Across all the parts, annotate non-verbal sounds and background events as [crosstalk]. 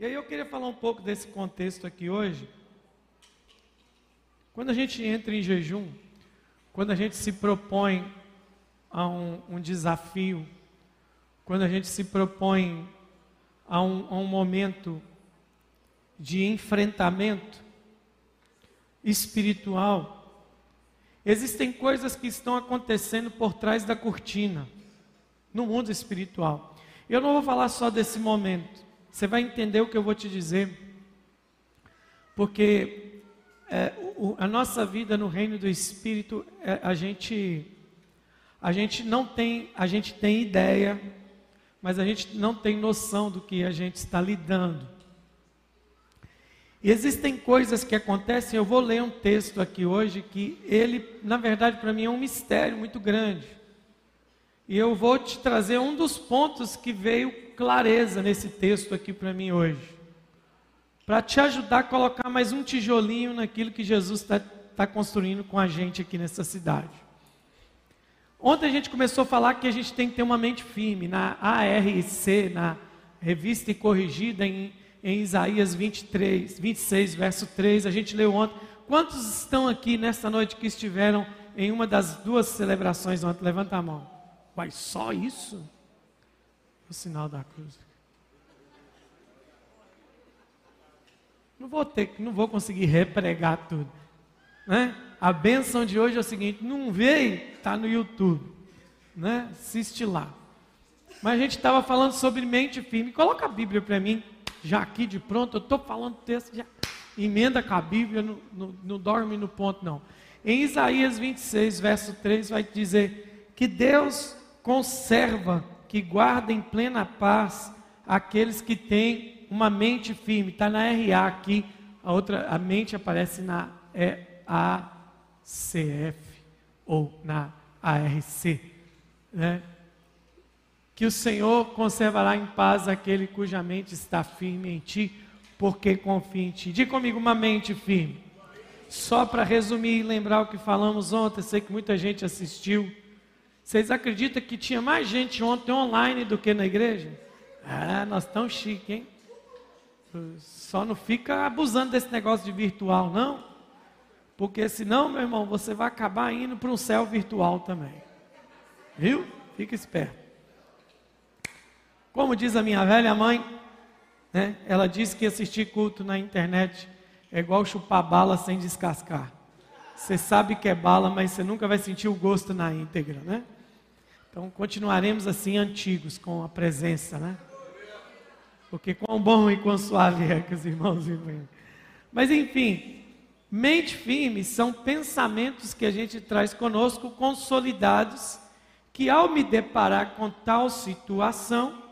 E aí eu queria falar um pouco desse contexto aqui hoje. Quando a gente entra em jejum, quando a gente se propõe a um, um desafio, quando a gente se propõe a um, a um momento de enfrentamento espiritual, existem coisas que estão acontecendo por trás da cortina, no mundo espiritual. Eu não vou falar só desse momento, você vai entender o que eu vou te dizer, porque é, o, a nossa vida no reino do Espírito, é, a gente, a gente não tem, a gente tem ideia, mas a gente não tem noção do que a gente está lidando. E existem coisas que acontecem, eu vou ler um texto aqui hoje que ele, na verdade, para mim é um mistério muito grande. E eu vou te trazer um dos pontos que veio clareza nesse texto aqui para mim hoje. Para te ajudar a colocar mais um tijolinho naquilo que Jesus está tá construindo com a gente aqui nessa cidade. Ontem a gente começou a falar que a gente tem que ter uma mente firme. Na ARC, na Revista e Corrigida, em, em Isaías 23, 26, verso 3, a gente leu ontem. Quantos estão aqui nesta noite que estiveram em uma das duas celebrações ontem? Levanta a mão. Mas só isso? O sinal da cruz. Não vou ter, não vou conseguir repregar tudo, né? A benção de hoje é o seguinte: não veio, está no YouTube, né? Assiste lá. Mas a gente estava falando sobre mente firme. Coloca a Bíblia para mim, já aqui de pronto. Eu estou falando texto, já emenda com a Bíblia, não, não, não dorme no ponto, não. Em Isaías 26, verso 3, vai dizer que Deus conserva, que guarda em plena paz aqueles que têm uma mente firme. Está na RA aqui, a outra, a mente aparece na EACF ou na ARC, né? Que o Senhor conservará em paz aquele cuja mente está firme em ti, porque confia em ti. Diga comigo uma mente firme. Só para resumir e lembrar o que falamos ontem, sei que muita gente assistiu. Vocês acreditam que tinha mais gente ontem online do que na igreja? Ah, nós estamos chique, hein? Só não fica abusando desse negócio de virtual, não. Porque senão, meu irmão, você vai acabar indo para um céu virtual também. Viu? Fica esperto. Como diz a minha velha mãe, né? ela disse que assistir culto na internet é igual chupar bala sem descascar. Você sabe que é bala, mas você nunca vai sentir o gosto na íntegra, né? Então continuaremos assim antigos com a presença, né? Porque quão bom e quão suave é que os irmãos. Mas enfim, mente firme são pensamentos que a gente traz conosco consolidados, que ao me deparar com tal situação,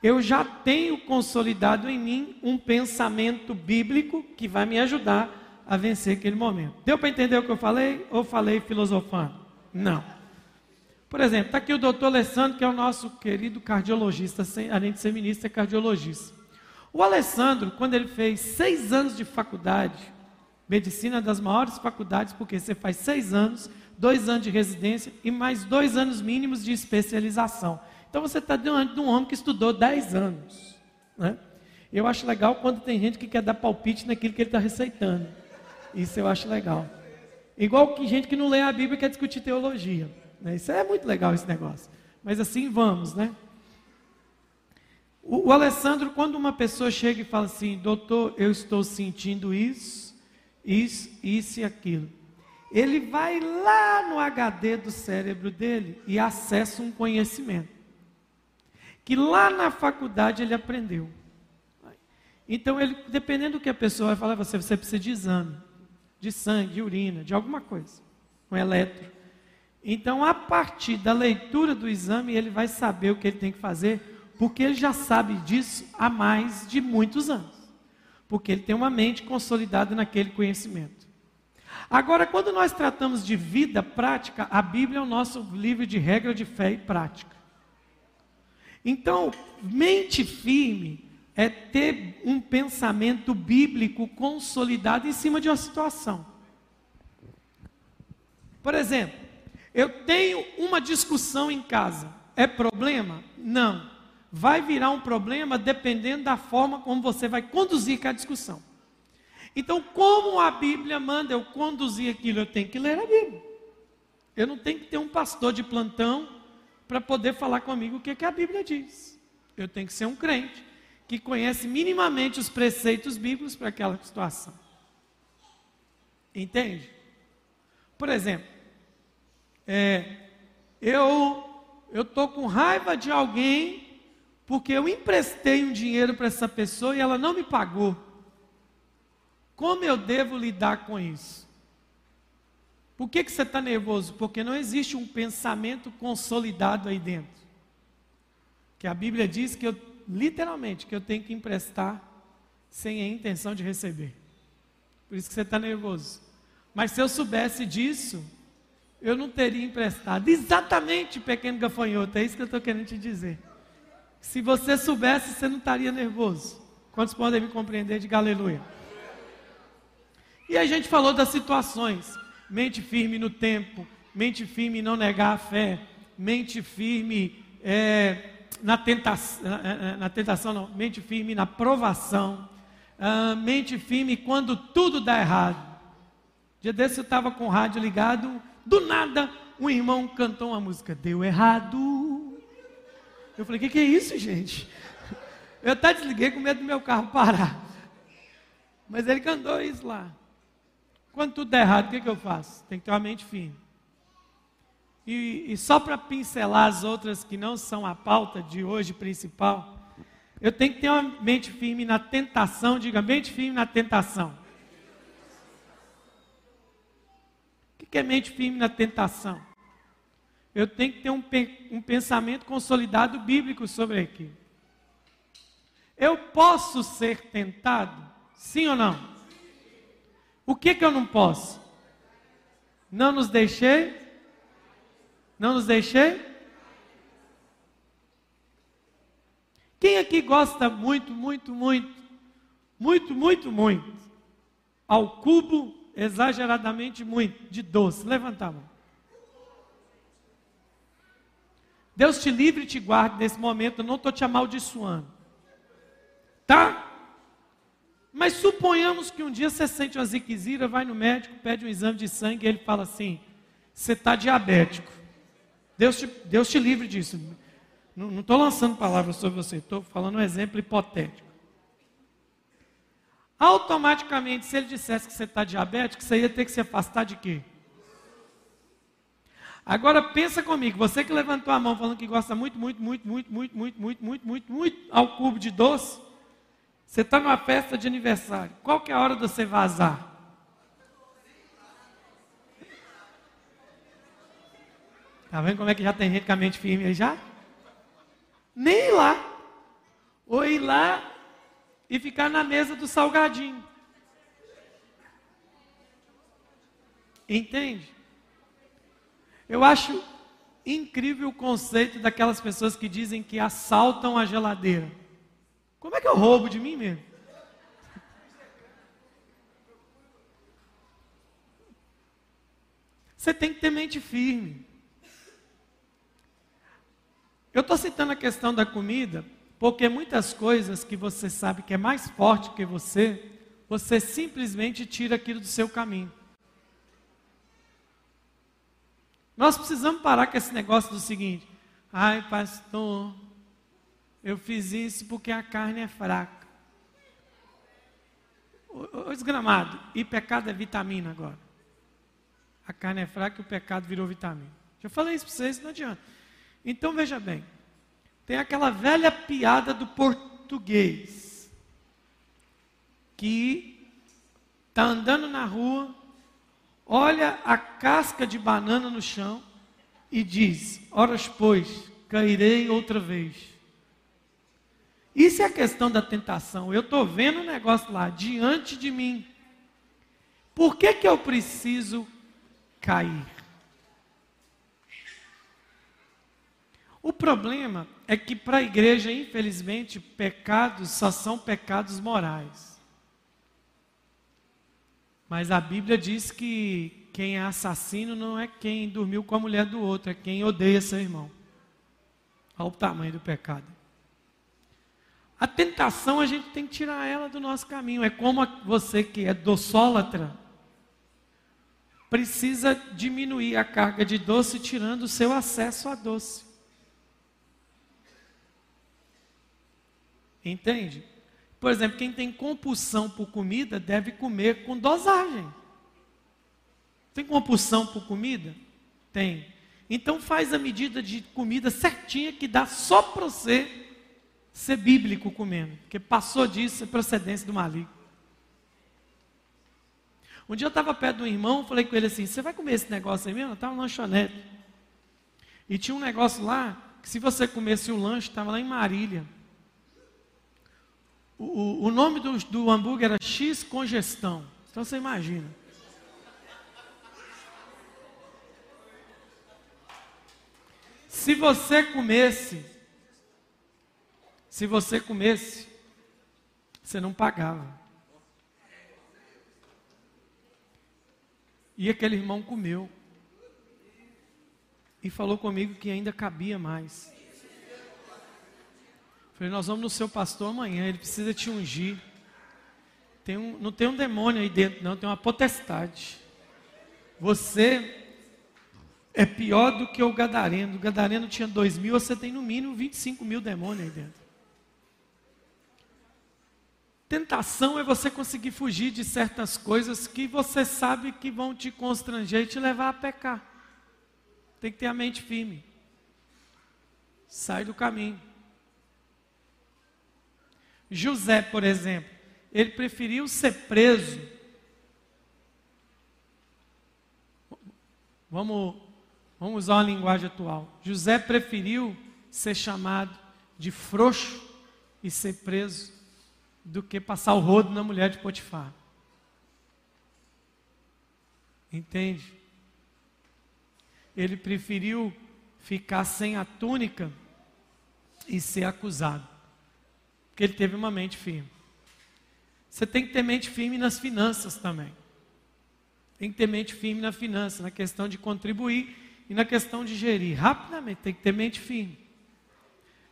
eu já tenho consolidado em mim um pensamento bíblico que vai me ajudar a vencer aquele momento. Deu para entender o que eu falei ou falei filosofando? Não. Por exemplo, está aqui o doutor Alessandro, que é o nosso querido cardiologista, além de ser ministro, é cardiologista. O Alessandro, quando ele fez seis anos de faculdade, medicina das maiores faculdades, porque você faz seis anos, dois anos de residência e mais dois anos mínimos de especialização. Então você está diante de um homem que estudou dez anos. Né? Eu acho legal quando tem gente que quer dar palpite naquilo que ele está receitando. Isso eu acho legal. Igual que gente que não lê a Bíblia e quer discutir teologia. Né? Isso é muito legal esse negócio. Mas assim vamos, né? O, o Alessandro, quando uma pessoa chega e fala assim, doutor, eu estou sentindo isso, isso, isso e aquilo. Ele vai lá no HD do cérebro dele e acessa um conhecimento. Que lá na faculdade ele aprendeu. Então, ele, dependendo do que a pessoa vai falar, você, você precisa de exame, de sangue, de urina, de alguma coisa, um eletro. Então, a partir da leitura do exame, ele vai saber o que ele tem que fazer, porque ele já sabe disso há mais de muitos anos. Porque ele tem uma mente consolidada naquele conhecimento. Agora, quando nós tratamos de vida prática, a Bíblia é o nosso livro de regra de fé e prática. Então, mente firme é ter um pensamento bíblico consolidado em cima de uma situação. Por exemplo, eu tenho uma discussão em casa. É problema? Não. vai virar um problema dependendo da forma como você vai conduzir a discussão. Então, como a Bíblia manda eu conduzir aquilo, eu tenho que ler a Bíblia. Eu não tenho que ter um pastor de plantão para poder falar comigo o que, que a Bíblia diz. Eu tenho que ser um crente que conhece minimamente os preceitos bíblicos para aquela situação. Entende? Por exemplo, é, eu eu estou com raiva de alguém porque eu emprestei um dinheiro para essa pessoa e ela não me pagou. Como eu devo lidar com isso? Por que, que você está nervoso? Porque não existe um pensamento consolidado aí dentro. Que a Bíblia diz que eu, literalmente, que eu tenho que emprestar sem a intenção de receber. Por isso que você está nervoso. Mas se eu soubesse disso, eu não teria emprestado. Exatamente, pequeno gafanhoto, é isso que eu estou querendo te dizer. Se você soubesse, você não estaria nervoso. Quantos podem me compreender? Diga aleluia. E a gente falou das situações. Mente firme no tempo, mente firme em não negar a fé, mente firme é, na, tentação, na, na, tentação, não, mente firme na provação, uh, mente firme quando tudo dá errado. Dia desse eu estava com o rádio ligado, do nada um irmão cantou uma música, deu errado. Eu falei, o que, que é isso, gente? Eu até desliguei com medo do meu carro parar. Mas ele cantou isso lá. Quando tudo der errado, o que, que eu faço? Tem que ter uma mente firme. E, e só para pincelar as outras que não são a pauta de hoje principal, eu tenho que ter uma mente firme na tentação, diga mente firme na tentação. O que é mente firme na tentação? Eu tenho que ter um, um pensamento consolidado bíblico sobre aquilo. Eu posso ser tentado? Sim ou não? O que que eu não posso? Não nos deixei? Não nos deixei? Quem aqui gosta muito, muito, muito, muito, muito, muito, ao cubo, exageradamente muito, de doce? Levanta a mão. Deus te livre e te guarde nesse momento, eu não estou te amaldiçoando. Tá? Mas suponhamos que um dia você sente uma ziquezira, vai no médico, pede um exame de sangue e ele fala assim: você está diabético. Deus te, Deus te livre disso. Não estou lançando palavras sobre você, estou falando um exemplo hipotético. Automaticamente, se ele dissesse que você está diabético, você ia ter que se afastar de quê? Agora pensa comigo, você que levantou a mão falando que gosta muito, muito, muito, muito, muito, muito, muito, muito, muito, muito ao cubo de doce, você está numa festa de aniversário. Qual que é a hora de você vazar? Tá vendo como é que já tem gente com a mente firme aí já? Nem lá. Ou lá e ficar na mesa do salgadinho. Entende? Eu acho incrível o conceito daquelas pessoas que dizem que assaltam a geladeira. Como é que eu roubo de mim mesmo? Você tem que ter mente firme. Eu estou citando a questão da comida, porque muitas coisas que você sabe que é mais forte que você, você simplesmente tira aquilo do seu caminho. Nós precisamos parar com esse negócio do seguinte: ai, pastor, eu fiz isso porque a carne é fraca. O, desgramado, e pecado é vitamina agora. A carne é fraca e o pecado virou vitamina. Já falei isso para vocês, não adianta. Então veja bem, tem aquela velha piada do português que está andando na rua, olha a casca de banana no chão e diz: Horas pois, cairei outra vez. Isso é a questão da tentação. Eu estou vendo um negócio lá diante de mim. Por que, que eu preciso cair? O problema é que para a igreja, infelizmente, pecados só são pecados morais. Mas a Bíblia diz que quem é assassino não é quem dormiu com a mulher do outro, é quem odeia seu irmão. Olha o tamanho do pecado. A tentação a gente tem que tirar ela do nosso caminho. É como você que é doçólatra, precisa diminuir a carga de doce, tirando o seu acesso a doce. Entende? Por exemplo, quem tem compulsão por comida deve comer com dosagem. Tem compulsão por comida? Tem. Então faz a medida de comida certinha que dá só para você ser bíblico comendo, porque passou disso é procedência do maligno. Um dia eu estava perto de um irmão, falei com ele assim: Você vai comer esse negócio aí mesmo? Estava no lanchonete. E tinha um negócio lá, que se você comesse o lanche, estava lá em Marília. O, o nome do, do hambúrguer era X Congestão. Então você imagina. Se você comesse, se você comesse, você não pagava. E aquele irmão comeu. E falou comigo que ainda cabia mais. Falei, nós vamos no seu pastor amanhã, ele precisa te ungir. Tem um, não tem um demônio aí dentro, não, tem uma potestade. Você é pior do que o Gadareno. O Gadareno tinha dois mil, você tem no mínimo 25 mil demônios aí dentro. Tentação é você conseguir fugir de certas coisas que você sabe que vão te constranger e te levar a pecar. Tem que ter a mente firme. Sai do caminho. José, por exemplo, ele preferiu ser preso. Vamos, vamos usar uma linguagem atual. José preferiu ser chamado de frouxo e ser preso do que passar o rodo na mulher de Potifar. Entende? Ele preferiu ficar sem a túnica e ser acusado. Porque ele teve uma mente firme. Você tem que ter mente firme nas finanças também. Tem que ter mente firme na finança, na questão de contribuir e na questão de gerir. Rapidamente, tem que ter mente firme.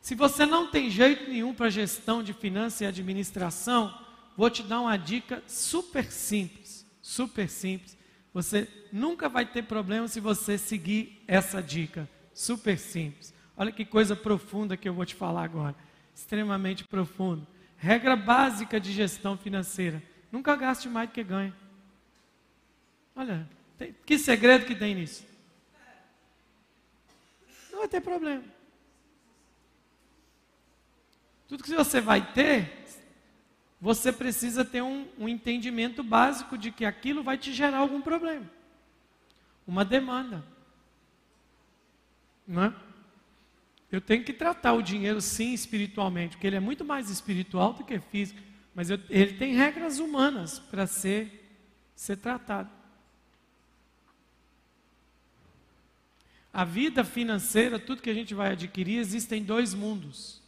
Se você não tem jeito nenhum para gestão de finanças e administração, vou te dar uma dica super simples, super simples. Você nunca vai ter problema se você seguir essa dica, super simples. Olha que coisa profunda que eu vou te falar agora, extremamente profundo. Regra básica de gestão financeira: nunca gaste mais do que ganha. Olha, tem, que segredo que tem nisso? Não vai ter problema. Tudo que você vai ter, você precisa ter um, um entendimento básico de que aquilo vai te gerar algum problema, uma demanda. Não é? Eu tenho que tratar o dinheiro sim espiritualmente, porque ele é muito mais espiritual do que físico, mas eu, ele tem regras humanas para ser, ser tratado. A vida financeira, tudo que a gente vai adquirir, existem dois mundos.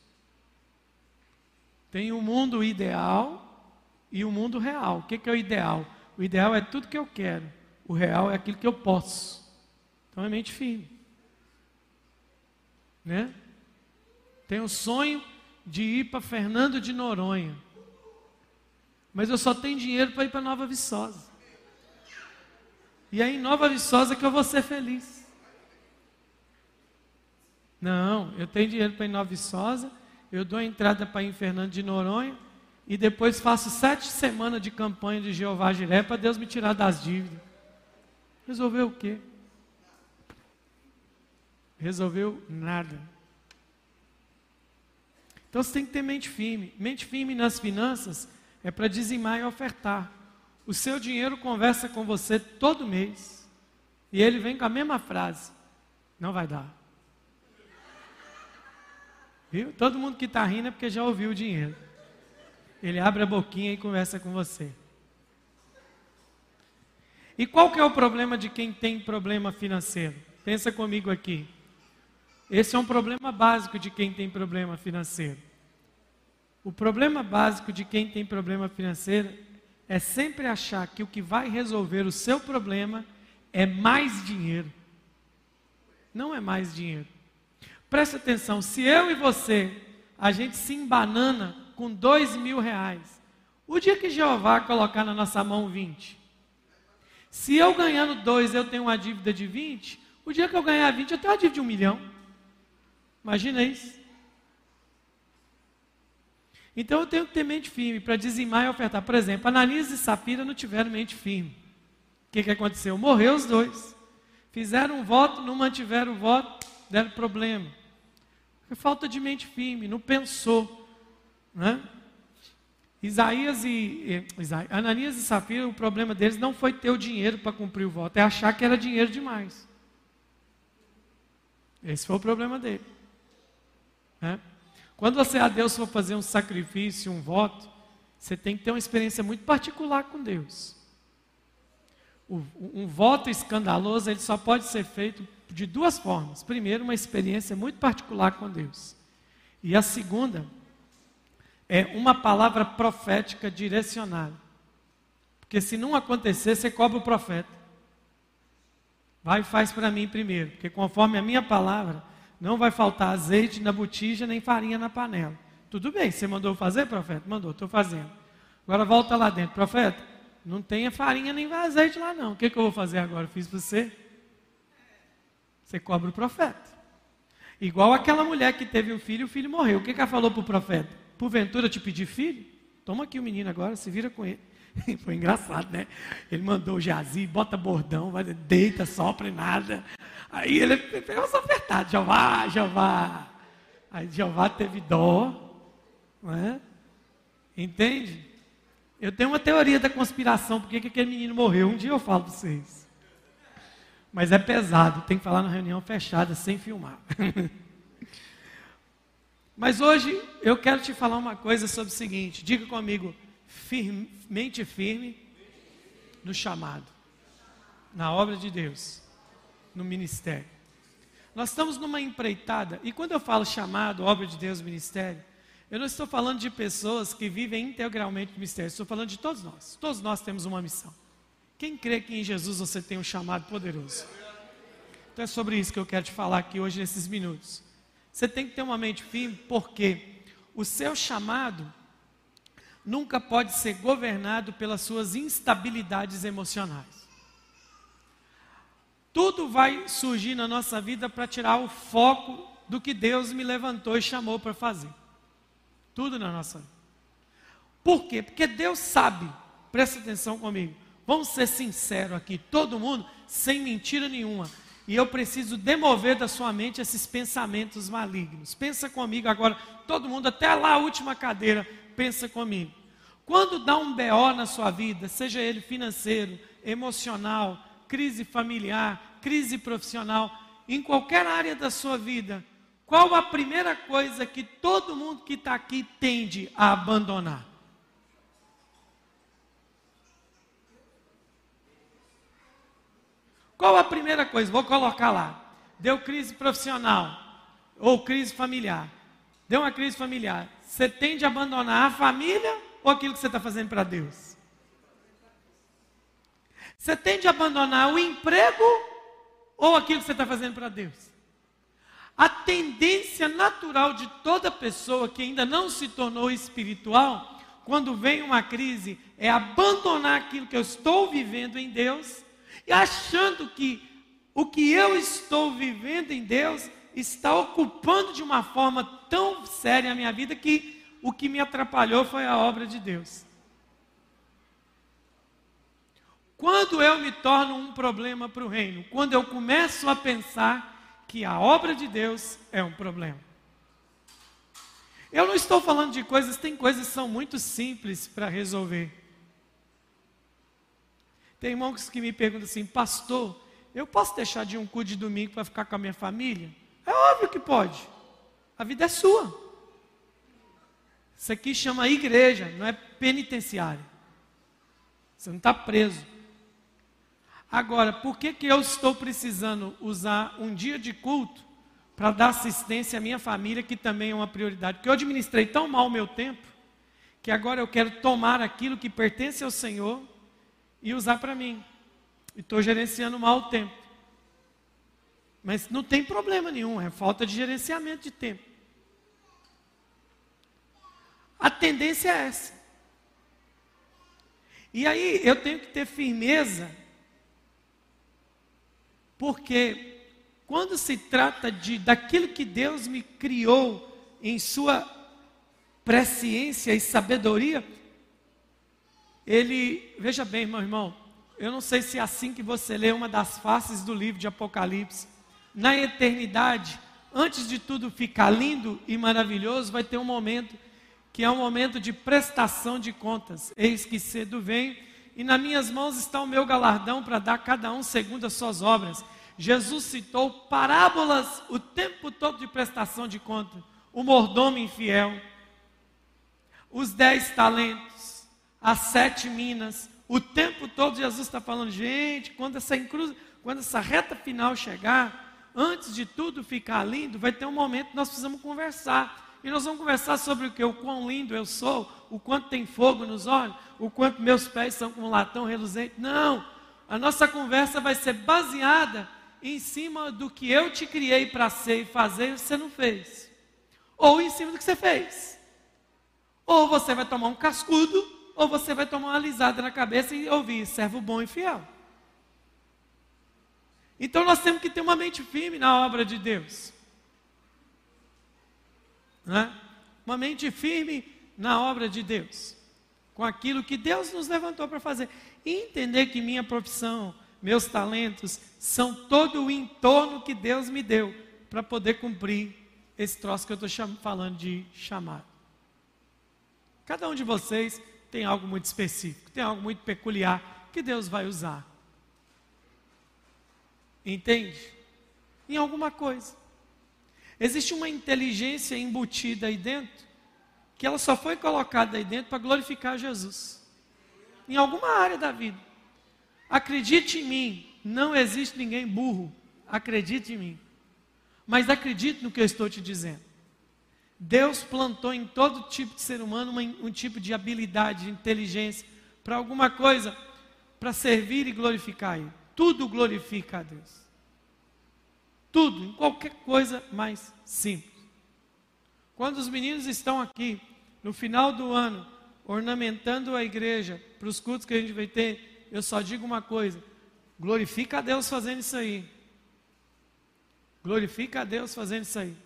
Tem o um mundo ideal e o um mundo real. O que é o ideal? O ideal é tudo que eu quero. O real é aquilo que eu posso. Então é mente firme. Né? Tenho o sonho de ir para Fernando de Noronha. Mas eu só tenho dinheiro para ir para Nova Viçosa. E aí em Nova Viçosa que eu vou ser feliz. Não, eu tenho dinheiro para ir em Nova Viçosa eu dou a entrada para ir em Fernando de Noronha e depois faço sete semanas de campanha de Jeová Jiré para Deus me tirar das dívidas. Resolveu o quê? Resolveu nada. Então você tem que ter mente firme. Mente firme nas finanças é para dizimar e ofertar. O seu dinheiro conversa com você todo mês. E ele vem com a mesma frase: não vai dar. Viu? Todo mundo que está rindo é porque já ouviu o dinheiro. Ele abre a boquinha e conversa com você. E qual que é o problema de quem tem problema financeiro? Pensa comigo aqui. Esse é um problema básico de quem tem problema financeiro. O problema básico de quem tem problema financeiro é sempre achar que o que vai resolver o seu problema é mais dinheiro. Não é mais dinheiro. Preste atenção, se eu e você, a gente se embanana com dois mil reais. O dia que Jeová colocar na nossa mão 20, se eu ganhando dois eu tenho uma dívida de 20, o dia que eu ganhar 20 eu tenho uma dívida de um milhão. Imagina isso. Então eu tenho que ter mente firme para dizimar e ofertar. Por exemplo, Ananias e Safira não tiveram mente firme. O que, que aconteceu? Morreu os dois. Fizeram um voto, não mantiveram o voto, deram problema. Foi falta de mente firme, não pensou. Né? Isaías e, Isaías, Ananias e Safira, o problema deles não foi ter o dinheiro para cumprir o voto, é achar que era dinheiro demais. Esse foi o problema dele. Né? Quando você a Deus for fazer um sacrifício, um voto, você tem que ter uma experiência muito particular com Deus. O, um voto escandaloso ele só pode ser feito de duas formas. Primeiro, uma experiência muito particular com Deus. E a segunda é uma palavra profética direcionada. Porque se não acontecer, você cobra o profeta. Vai e faz para mim primeiro, porque conforme a minha palavra, não vai faltar azeite na botija nem farinha na panela. Tudo bem, você mandou fazer, profeta? Mandou, estou fazendo. Agora volta lá dentro, profeta. Não tenha farinha nem azeite lá não. O que, que eu vou fazer agora? Fiz para você. Você cobra o profeta. Igual aquela mulher que teve um filho e o filho morreu. O que, que ela falou para o profeta? Porventura te pedir filho? Toma aqui o menino agora, se vira com ele. [laughs] Foi engraçado, né? Ele mandou o jazi, bota bordão, vai, deita, sopra e nada. Aí ele pegou os ofertados, Jeová, Jeová. Aí Jeová teve dó, não é? Entende? Eu tenho uma teoria da conspiração, porque que aquele menino morreu. Um dia eu falo para vocês. Mas é pesado, tem que falar na reunião fechada, sem filmar. [laughs] Mas hoje eu quero te falar uma coisa sobre o seguinte: diga comigo, firme, mente firme no chamado, na obra de Deus no ministério. Nós estamos numa empreitada, e quando eu falo chamado, obra de Deus, ministério, eu não estou falando de pessoas que vivem integralmente no ministério, estou falando de todos nós. Todos nós temos uma missão. Quem crê que em Jesus você tem um chamado poderoso? Então é sobre isso que eu quero te falar aqui hoje nesses minutos. Você tem que ter uma mente firme, porque o seu chamado nunca pode ser governado pelas suas instabilidades emocionais. Tudo vai surgir na nossa vida para tirar o foco do que Deus me levantou e chamou para fazer. Tudo na nossa vida. Por quê? Porque Deus sabe, presta atenção comigo. Vamos ser sinceros aqui, todo mundo, sem mentira nenhuma. E eu preciso demover da sua mente esses pensamentos malignos. Pensa comigo agora, todo mundo, até lá a última cadeira, pensa comigo. Quando dá um BO na sua vida, seja ele financeiro, emocional, crise familiar, crise profissional, em qualquer área da sua vida, qual a primeira coisa que todo mundo que está aqui tende a abandonar? Qual a primeira coisa? Vou colocar lá. Deu crise profissional ou crise familiar. Deu uma crise familiar. Você tende a abandonar a família ou aquilo que você está fazendo para Deus? Você tende a abandonar o emprego ou aquilo que você está fazendo para Deus? A tendência natural de toda pessoa que ainda não se tornou espiritual, quando vem uma crise, é abandonar aquilo que eu estou vivendo em Deus e achando que o que eu estou vivendo em Deus está ocupando de uma forma tão séria a minha vida que o que me atrapalhou foi a obra de Deus. Quando eu me torno um problema para o reino? Quando eu começo a pensar que a obra de Deus é um problema. Eu não estou falando de coisas, tem coisas que são muito simples para resolver. Tem irmãos que me perguntam assim, pastor, eu posso deixar de um culto de domingo para ficar com a minha família? É óbvio que pode. A vida é sua. Isso aqui chama igreja, não é penitenciária. Você não está preso. Agora, por que, que eu estou precisando usar um dia de culto para dar assistência à minha família, que também é uma prioridade? Porque eu administrei tão mal o meu tempo, que agora eu quero tomar aquilo que pertence ao Senhor e usar para mim. E estou gerenciando mal o tempo. Mas não tem problema nenhum, é falta de gerenciamento de tempo. A tendência é essa. E aí eu tenho que ter firmeza, porque quando se trata de daquilo que Deus me criou em sua presciência e sabedoria, ele, veja bem, meu irmão, eu não sei se é assim que você lê uma das faces do livro de Apocalipse. Na eternidade, antes de tudo ficar lindo e maravilhoso, vai ter um momento que é um momento de prestação de contas. Eis que cedo vem, e nas minhas mãos está o meu galardão para dar cada um segundo as suas obras. Jesus citou parábolas o tempo todo de prestação de conta. O mordomo infiel, os dez talentos, as sete minas. O tempo todo Jesus está falando, gente, quando essa, quando essa reta final chegar, antes de tudo ficar lindo, vai ter um momento que nós precisamos conversar. E nós vamos conversar sobre o que? O quão lindo eu sou, o quanto tem fogo nos olhos, o quanto meus pés são como latão reluzente. Não! A nossa conversa vai ser baseada em cima do que eu te criei para ser e fazer e você não fez. Ou em cima do que você fez. Ou você vai tomar um cascudo, ou você vai tomar uma alisada na cabeça e ouvir servo bom e fiel. Então nós temos que ter uma mente firme na obra de Deus. Né? Uma mente firme na obra de Deus, com aquilo que Deus nos levantou para fazer. E entender que minha profissão, meus talentos, são todo o entorno que Deus me deu para poder cumprir esse troço que eu estou falando de chamar. Cada um de vocês tem algo muito específico, tem algo muito peculiar que Deus vai usar. Entende? Em alguma coisa. Existe uma inteligência embutida aí dentro, que ela só foi colocada aí dentro para glorificar Jesus. Em alguma área da vida. Acredite em mim, não existe ninguém burro. Acredite em mim. Mas acredite no que eu estou te dizendo. Deus plantou em todo tipo de ser humano uma, um tipo de habilidade, de inteligência, para alguma coisa, para servir e glorificar Ele. Tudo glorifica a Deus. Tudo, em qualquer coisa mais simples. Quando os meninos estão aqui, no final do ano, ornamentando a igreja para os cultos que a gente vai ter, eu só digo uma coisa: glorifica a Deus fazendo isso aí. Glorifica a Deus fazendo isso aí.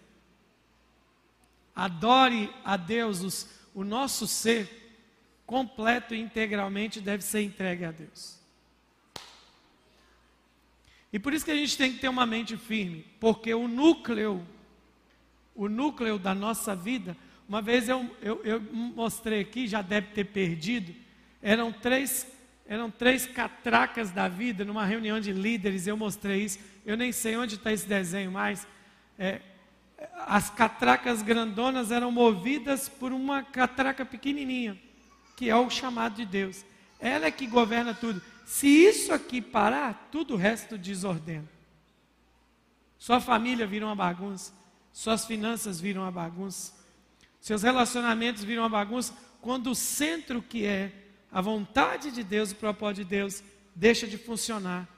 Adore a Deus, os, o nosso ser completo e integralmente deve ser entregue a Deus. E por isso que a gente tem que ter uma mente firme, porque o núcleo, o núcleo da nossa vida, uma vez eu, eu, eu mostrei aqui, já deve ter perdido, eram três, eram três catracas da vida, numa reunião de líderes, eu mostrei isso, eu nem sei onde está esse desenho mais. É, as catracas grandonas eram movidas por uma catraca pequenininha, que é o chamado de Deus. Ela é que governa tudo. Se isso aqui parar, tudo o resto desordena. Sua família vira uma bagunça, suas finanças viram uma bagunça, seus relacionamentos viram uma bagunça, quando o centro que é a vontade de Deus, o propósito de Deus, deixa de funcionar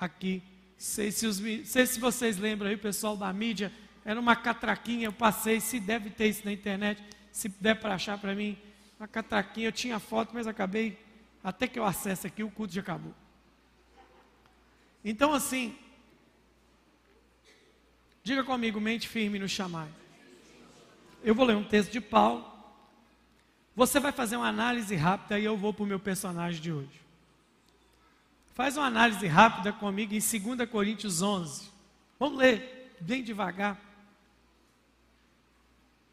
aqui. Sei se, os, sei se vocês lembram aí, o pessoal da mídia, era uma catraquinha, eu passei, se deve ter isso na internet, se der para achar para mim, uma catraquinha, eu tinha foto, mas acabei até que eu acesse aqui, o culto já acabou. Então, assim, diga comigo, mente firme no chamar. Eu vou ler um texto de Paulo. Você vai fazer uma análise rápida e eu vou para o meu personagem de hoje. Faz uma análise rápida comigo em 2 Coríntios 11. Vamos ler bem devagar.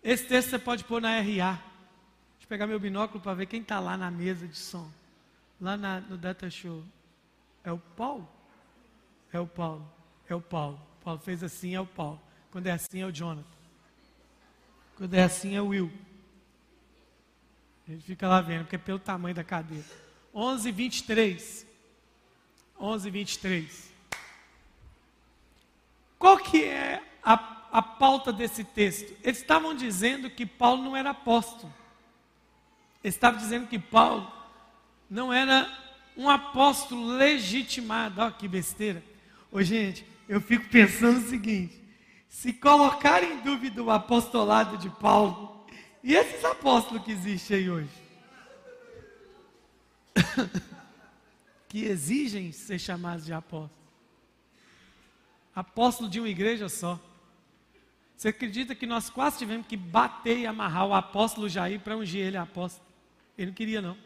Esse texto você pode pôr na RA. Deixa eu pegar meu binóculo para ver quem está lá na mesa de som lá na, no Data Show. É o Paulo? É o Paulo. É o Paulo. Paulo fez assim, é o Paulo. Quando é assim, é o Jonathan. Quando é assim, é o Will. Ele fica lá vendo, porque é pelo tamanho da cadeira. 11, 23. 11, 23. Qual que é a, a pauta desse texto? Eles estavam dizendo que Paulo não era apóstolo. Eles estavam dizendo que Paulo não era um apóstolo legitimado. Olha que besteira. Ô, gente, eu fico pensando o seguinte: se colocar em dúvida o apostolado de Paulo, E esses apóstolos que existem aí hoje? [laughs] que exigem ser chamados de apóstolos. Apóstolo de uma igreja só. Você acredita que nós quase tivemos que bater e amarrar o apóstolo Jair para ungir ele apóstolo? Ele não queria, não.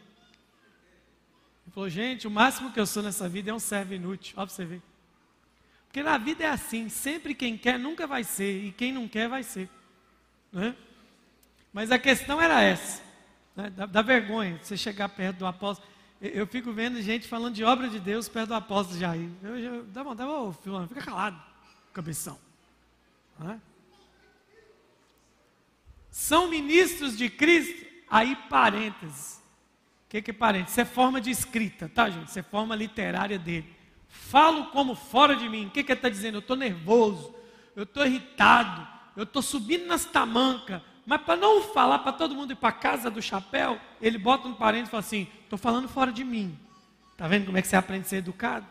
Ele falou, gente, o máximo que eu sou nessa vida é um servo inútil. Olha para você ver. Porque na vida é assim, sempre quem quer nunca vai ser, e quem não quer vai ser. Né? Mas a questão era essa, né? da, da, vergonha, você chegar perto do apóstolo. Eu, eu, fico vendo gente falando de obra de Deus perto do apóstolo Jair. Eu, eu, dá vontade, ô fica calado, cabeção. Né? São ministros de Cristo, aí parênteses. Que, que parênteses? Isso é forma de escrita, tá, gente? Isso é forma literária dele. Falo como fora de mim. O que, que ele está dizendo? Eu estou nervoso, eu estou irritado, eu estou subindo nas tamancas. Mas para não falar para todo mundo ir para casa do chapéu, ele bota um parênteses e fala assim: estou falando fora de mim. Está vendo como é que você aprende a ser educado?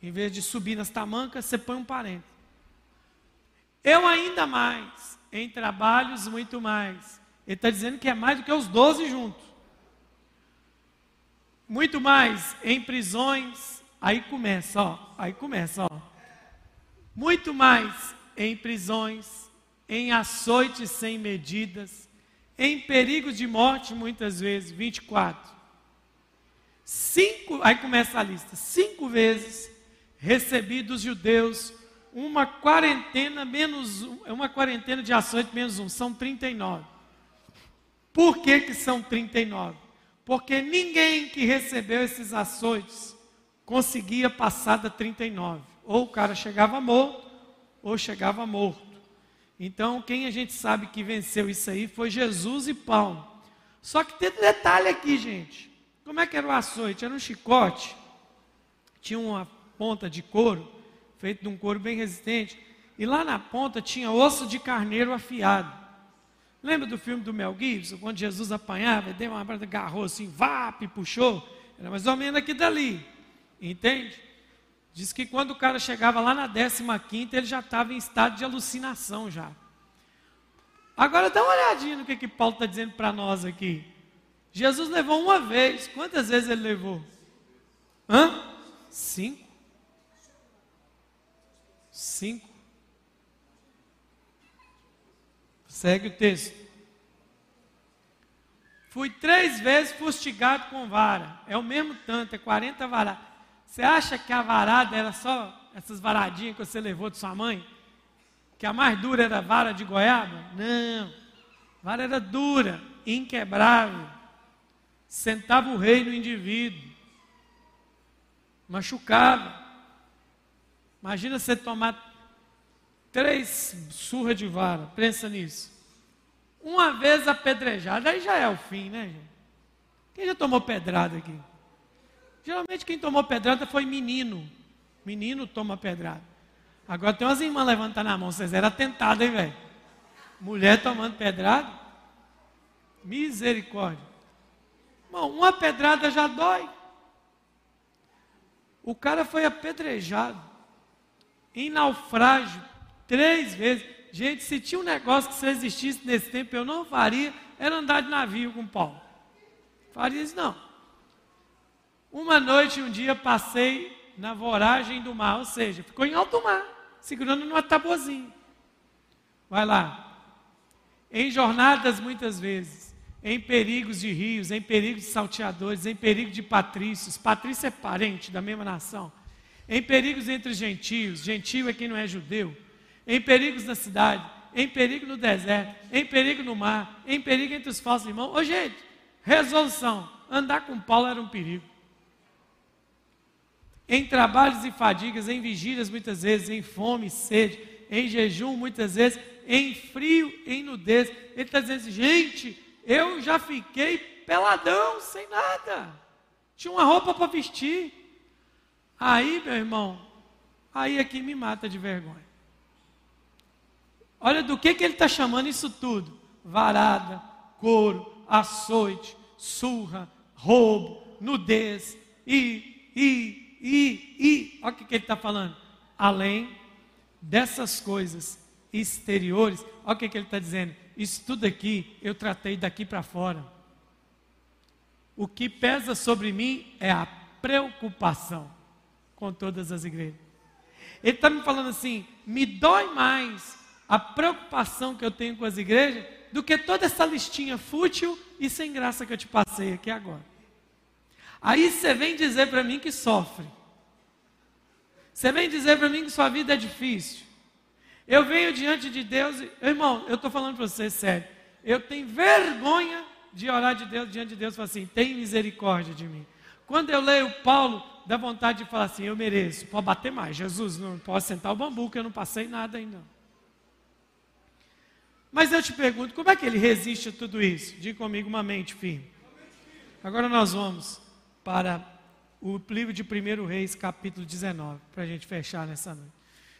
Em vez de subir nas tamancas, você põe um parênteses. Eu ainda mais, em trabalhos muito mais. Ele está dizendo que é mais do que os doze juntos muito mais em prisões. Aí começa, ó, aí começa, ó. Muito mais em prisões, em açoites sem medidas, em perigos de morte muitas vezes, 24. Cinco, aí começa a lista. Cinco vezes recebi dos judeus uma quarentena menos uma quarentena de açoite menos um, são 39. Por que que são 39? Porque ninguém que recebeu esses açoites conseguia passar da 39. Ou o cara chegava morto, ou chegava morto. Então, quem a gente sabe que venceu isso aí foi Jesus e Paulo. Só que tem detalhe aqui, gente. Como é que era o açoite? Era um chicote, tinha uma ponta de couro, feito de um couro bem resistente, e lá na ponta tinha osso de carneiro afiado. Lembra do filme do Mel Gibson, quando Jesus apanhava, deu uma abraço, agarrou assim, vap, puxou? Era mais ou menos aqui dali, entende? Diz que quando o cara chegava lá na 15 ele já estava em estado de alucinação já. Agora dá uma olhadinha no que, que Paulo está dizendo para nós aqui. Jesus levou uma vez, quantas vezes ele levou? Hã? Cinco. Cinco. Segue o texto. Fui três vezes fustigado com vara. É o mesmo tanto, é 40 varadas. Você acha que a varada era só essas varadinhas que você levou de sua mãe? Que a mais dura era a vara de goiaba? Não. A vara era dura, inquebrável. Sentava o rei no indivíduo. Machucava. Imagina você tomar Três surras de vara, pensa nisso. Uma vez apedrejado, aí já é o fim, né, gente? Quem já tomou pedrada aqui? Geralmente quem tomou pedrada foi menino. Menino toma pedrada. Agora tem umas irmãs levantando a mão, vocês eram atentados, hein, velho? Mulher tomando pedrada? Misericórdia. Bom, uma pedrada já dói. O cara foi apedrejado em naufrágio Três vezes. Gente, se tinha um negócio que se existisse nesse tempo, eu não faria, era andar de navio com Paulo. Faria isso não. Uma noite, um dia, passei na voragem do mar, ou seja, ficou em alto mar, segurando numa tabuzinha. Vai lá. Em jornadas, muitas vezes, em perigos de rios, em perigos de salteadores, em perigo de patrícios. Patrício é parente da mesma nação. Em perigos entre gentios, gentio é quem não é judeu em perigos na cidade, em perigo no deserto, em perigo no mar, em perigo entre os falsos irmãos. Ô gente, resolução: andar com Paulo era um perigo. Em trabalhos e fadigas, em vigílias muitas vezes, em fome sede, em jejum muitas vezes, em frio, em nudez. Ele está dizendo assim, gente, eu já fiquei peladão, sem nada. Tinha uma roupa para vestir. Aí, meu irmão, aí é que me mata de vergonha. Olha do que, que ele está chamando isso tudo: varada, couro, açoite, surra, roubo, nudez, e, e, e, e. Olha o que, que ele está falando. Além dessas coisas exteriores, olha o que, que ele está dizendo: isso tudo aqui eu tratei daqui para fora. O que pesa sobre mim é a preocupação com todas as igrejas. Ele está me falando assim: me dói mais a preocupação que eu tenho com as igrejas do que toda essa listinha fútil e sem graça que eu te passei aqui agora. Aí você vem dizer para mim que sofre. Você vem dizer para mim que sua vida é difícil. Eu venho diante de Deus, e, irmão, eu estou falando para você sério. Eu tenho vergonha de orar de Deus diante de Deus e falar assim: tem misericórdia de mim. Quando eu leio Paulo, dá vontade de falar assim: eu mereço, pode bater mais. Jesus, não posso sentar o bambu, que eu não passei nada ainda. Mas eu te pergunto, como é que ele resiste a tudo isso? Diga comigo uma mente firme. Agora nós vamos para o livro de 1 Reis, capítulo 19, para a gente fechar nessa noite.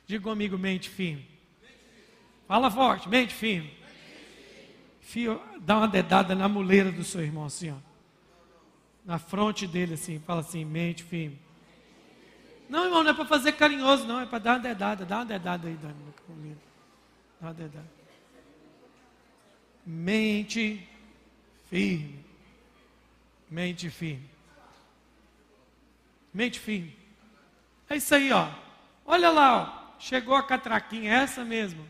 Diga comigo, mente firme. Fala forte, mente firme. Fio, dá uma dedada na muleira do seu irmão, assim, ó. Na fronte dele, assim, fala assim, mente firme. Não, irmão, não é para fazer carinhoso, não, é para dar uma dedada. Dá uma dedada aí, Dani, Dá uma dedada. Mente firme. Mente firme. Mente firme. É isso aí, ó. Olha lá, ó. Chegou a catraquinha, é essa mesmo.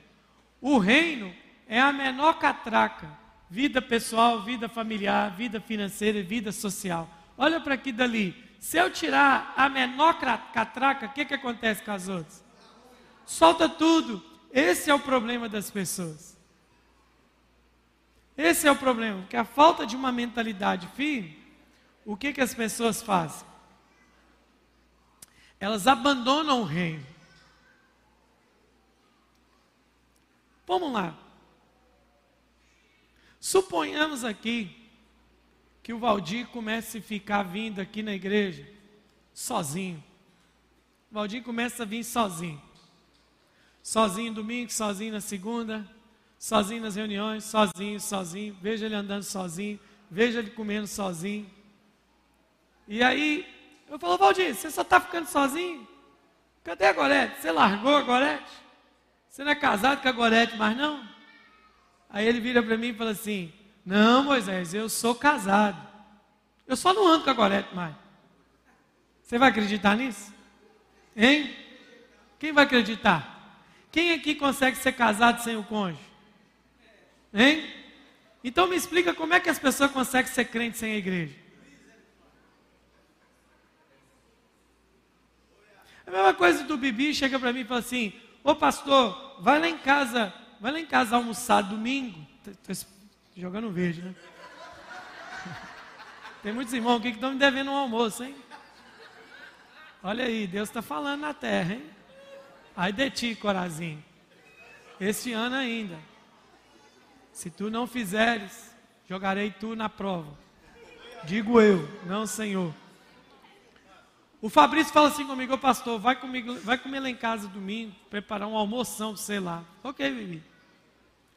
O reino é a menor catraca. Vida pessoal, vida familiar, vida financeira e vida social. Olha para aqui dali. Se eu tirar a menor catraca, o que, que acontece com as outras? Solta tudo. Esse é o problema das pessoas. Esse é o problema, porque a falta de uma mentalidade firme, o que, que as pessoas fazem? Elas abandonam o reino. Vamos lá. Suponhamos aqui que o Valdir comece a ficar vindo aqui na igreja sozinho. O Valdir começa a vir sozinho. Sozinho domingo, sozinho na segunda, sozinho nas reuniões, sozinho, sozinho. Veja ele andando sozinho, veja ele comendo sozinho. E aí, eu falo, Valdir, você só está ficando sozinho? Cadê a Gorete? Você largou a Gorete? Você não é casado com a Gorete mais não? Aí ele vira para mim e fala assim: Não, Moisés, eu sou casado. Eu só não ando com a Gorete mais. Você vai acreditar nisso? Hein? Quem vai acreditar? Quem aqui consegue ser casado sem o cônjuge? Hein? Então me explica como é que as pessoas conseguem ser crentes sem a igreja. A mesma coisa do Bibi chega para mim e fala assim: Ô pastor, vai lá em casa, vai lá em casa almoçar domingo. Estou jogando verde, né? [laughs] Tem muitos irmãos aqui que estão me devendo um almoço, hein? Olha aí, Deus está falando na terra, hein? Ai de ti, Corazinho. Este ano ainda. Se tu não fizeres, jogarei tu na prova. Digo eu, não Senhor. O Fabrício fala assim comigo, ô pastor, vai comigo, vai comer lá em casa domingo, preparar um almoção, sei lá. Ok, Bibi.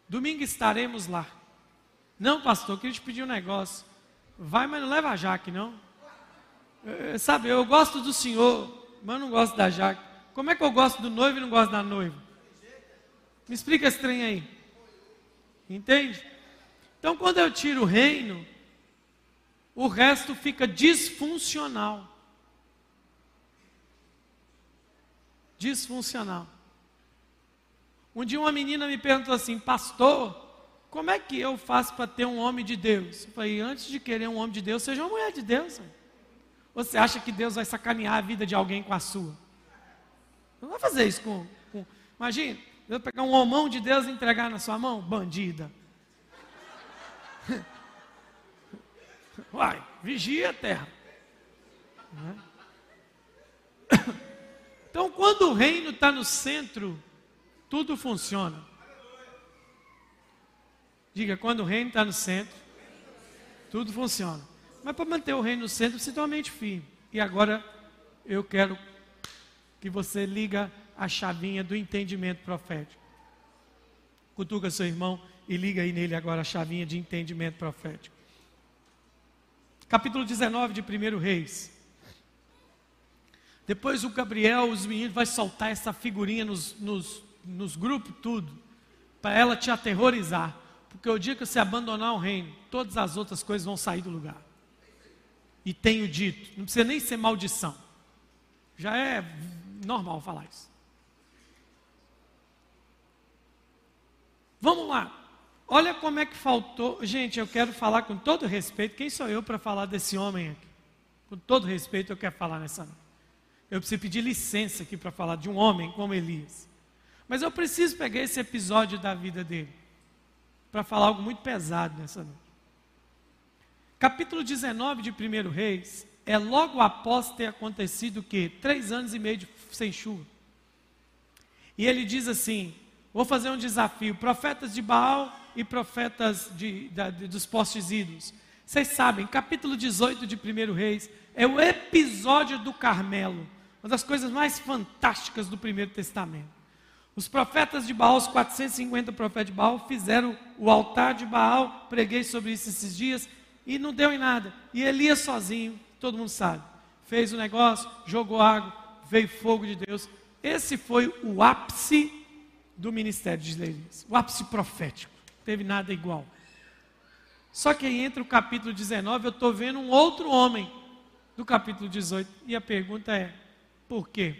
Domingo estaremos lá. Não, pastor, queria te pedir um negócio. Vai, mas não leva a Jaque, não. É, sabe, eu gosto do senhor, mas não gosto da Jaque. Como é que eu gosto do noivo e não gosto da noiva? Me explica esse trem aí. Entende? Então, quando eu tiro o reino, o resto fica disfuncional. disfuncional. Um dia uma menina me perguntou assim, pastor, como é que eu faço para ter um homem de Deus? Eu falei, antes de querer um homem de Deus, seja uma mulher de Deus. Você acha que Deus vai sacanear a vida de alguém com a sua? Não vai fazer isso com. com imagina, Deus pegar um homão de Deus e entregar na sua mão? Bandida. [laughs] Uai, vigia a terra. Não é? [coughs] Então, quando o reino está no centro, tudo funciona. Diga, quando o reino está no centro, tudo funciona. Mas para manter o reino no centro, você tem uma mente firme. E agora eu quero que você liga a chavinha do entendimento profético. Cutuca seu irmão e liga aí nele agora a chavinha de entendimento profético. Capítulo 19 de 1 Reis. Depois o Gabriel, os meninos, vai soltar essa figurinha nos, nos, nos grupos, tudo, para ela te aterrorizar. Porque o dia que você abandonar o reino, todas as outras coisas vão sair do lugar. E tenho dito, não precisa nem ser maldição. Já é normal falar isso. Vamos lá. Olha como é que faltou. Gente, eu quero falar com todo respeito. Quem sou eu para falar desse homem aqui? Com todo respeito, eu quero falar nessa noite. Eu preciso pedir licença aqui para falar de um homem como Elias. Mas eu preciso pegar esse episódio da vida dele para falar algo muito pesado nessa noite. Capítulo 19 de 1 Reis é logo após ter acontecido o quê? Três anos e meio de, sem chuva. E ele diz assim: Vou fazer um desafio: profetas de Baal e profetas de, de, dos postes ídolos. Vocês sabem, capítulo 18 de 1 Reis é o episódio do Carmelo, uma das coisas mais fantásticas do Primeiro Testamento. Os profetas de Baal, os 450 profetas de Baal, fizeram o altar de Baal, preguei sobre isso esses dias, e não deu em nada. E Elias sozinho, todo mundo sabe, fez o negócio, jogou água, veio fogo de Deus. Esse foi o ápice do ministério de Elias, o ápice profético. Não teve nada igual. Só que aí entre o capítulo 19, eu estou vendo um outro homem do capítulo 18. E a pergunta é: por quê?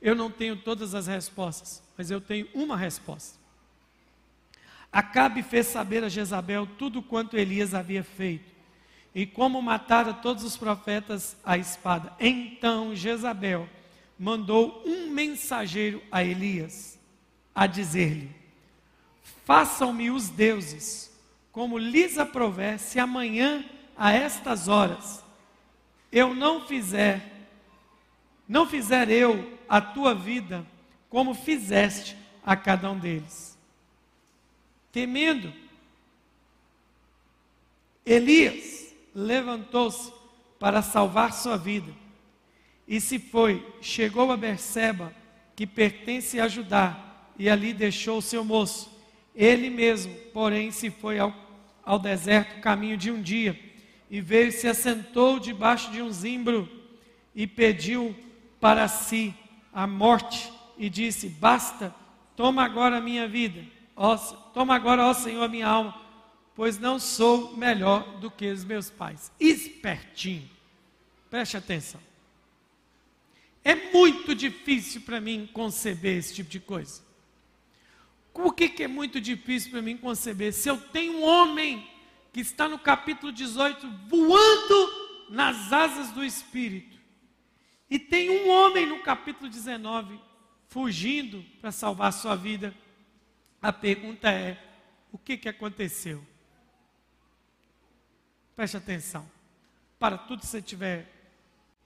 Eu não tenho todas as respostas, mas eu tenho uma resposta. Acabe fez saber a Jezabel tudo quanto Elias havia feito e como matara todos os profetas à espada. Então Jezabel mandou um mensageiro a Elias a dizer-lhe: Façam-me os deuses como lhes aprover, se amanhã a estas horas eu não fizer não fizer eu a tua vida como fizeste a cada um deles. Temendo, Elias levantou-se para salvar sua vida e se foi, chegou a Berseba, que pertence a Judá, e ali deixou o seu moço. Ele mesmo, porém, se foi ao, ao deserto, caminho de um dia, e veio e se assentou debaixo de um zimbro e pediu para si a morte e disse: Basta, toma agora a minha vida, ó, toma agora, ó Senhor, a minha alma, pois não sou melhor do que os meus pais. Espertinho, preste atenção. É muito difícil para mim conceber esse tipo de coisa. Por que, que é muito difícil para mim conceber? Se eu tenho um homem que está no capítulo 18 voando nas asas do Espírito, e tem um homem no capítulo 19 fugindo para salvar sua vida. A pergunta é: o que, que aconteceu? Preste atenção. Para tudo que você tiver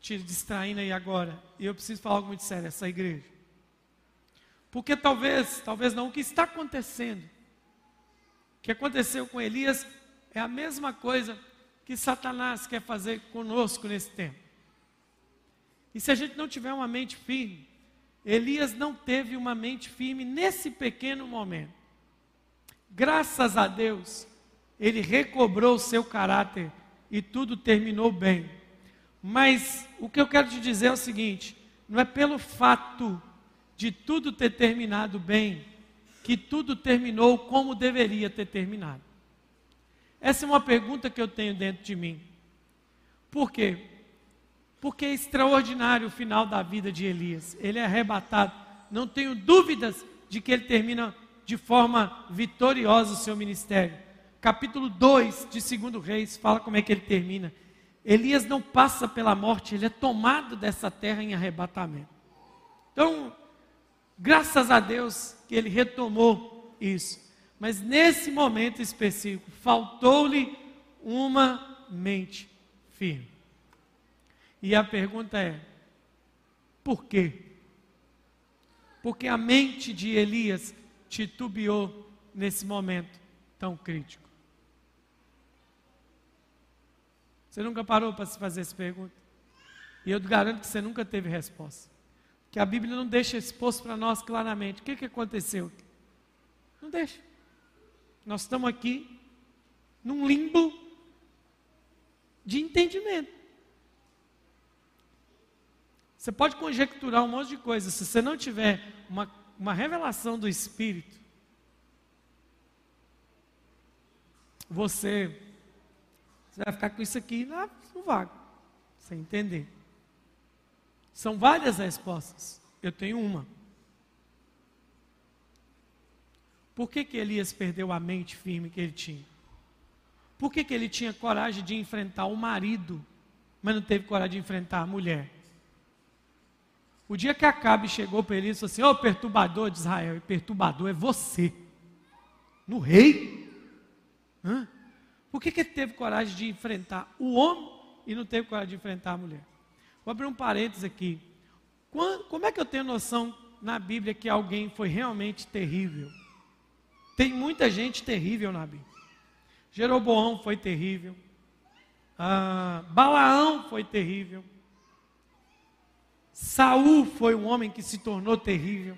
te distraindo aí agora, e eu preciso falar algo muito sério essa igreja. Porque talvez, talvez não, o que está acontecendo, o que aconteceu com Elias é a mesma coisa que Satanás quer fazer conosco nesse tempo. E se a gente não tiver uma mente firme, Elias não teve uma mente firme nesse pequeno momento. Graças a Deus, ele recobrou o seu caráter e tudo terminou bem. Mas o que eu quero te dizer é o seguinte: não é pelo fato de tudo ter terminado bem que tudo terminou como deveria ter terminado. Essa é uma pergunta que eu tenho dentro de mim. Por quê? porque é extraordinário o final da vida de Elias. Ele é arrebatado. Não tenho dúvidas de que ele termina de forma vitoriosa o seu ministério. Capítulo 2 de 2 Reis fala como é que ele termina. Elias não passa pela morte, ele é tomado dessa terra em arrebatamento. Então, graças a Deus que ele retomou isso. Mas nesse momento específico, faltou-lhe uma mente firme. E a pergunta é: por quê? Porque a mente de Elias titubeou nesse momento tão crítico. Você nunca parou para se fazer essa pergunta? E eu garanto que você nunca teve resposta. Que a Bíblia não deixa exposto para nós claramente. O que, que aconteceu? Não deixa. Nós estamos aqui num limbo de entendimento. Você pode conjecturar um monte de coisas, se você não tiver uma, uma revelação do Espírito, você, você vai ficar com isso aqui no vago, sem entender. São várias respostas. Eu tenho uma. Por que, que Elias perdeu a mente firme que ele tinha? Por que, que ele tinha coragem de enfrentar o marido, mas não teve coragem de enfrentar a mulher? O dia que Acabe chegou para ele e disse assim: Ô oh, perturbador de Israel, e perturbador é você, no rei. Hã? Por que, que ele teve coragem de enfrentar o homem e não teve coragem de enfrentar a mulher? Vou abrir um parênteses aqui. Como é que eu tenho noção na Bíblia que alguém foi realmente terrível? Tem muita gente terrível na Bíblia. Jeroboão foi terrível. Ah, Balaão foi terrível. Saul foi um homem que se tornou terrível.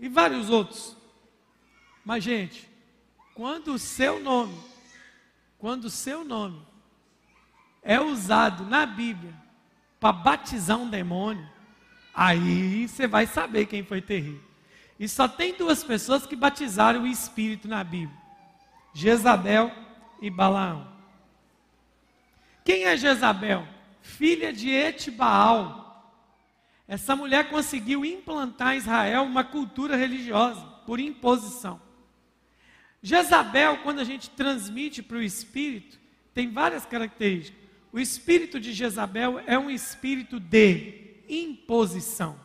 E vários outros. Mas, gente, quando o seu nome, quando o seu nome é usado na Bíblia para batizar um demônio, aí você vai saber quem foi terrível. E só tem duas pessoas que batizaram o Espírito na Bíblia: Jezabel e Balaão. Quem é Jezabel? filha de Etibaal. Essa mulher conseguiu implantar em Israel uma cultura religiosa por imposição. Jezabel, quando a gente transmite para o espírito, tem várias características. O espírito de Jezabel é um espírito de imposição.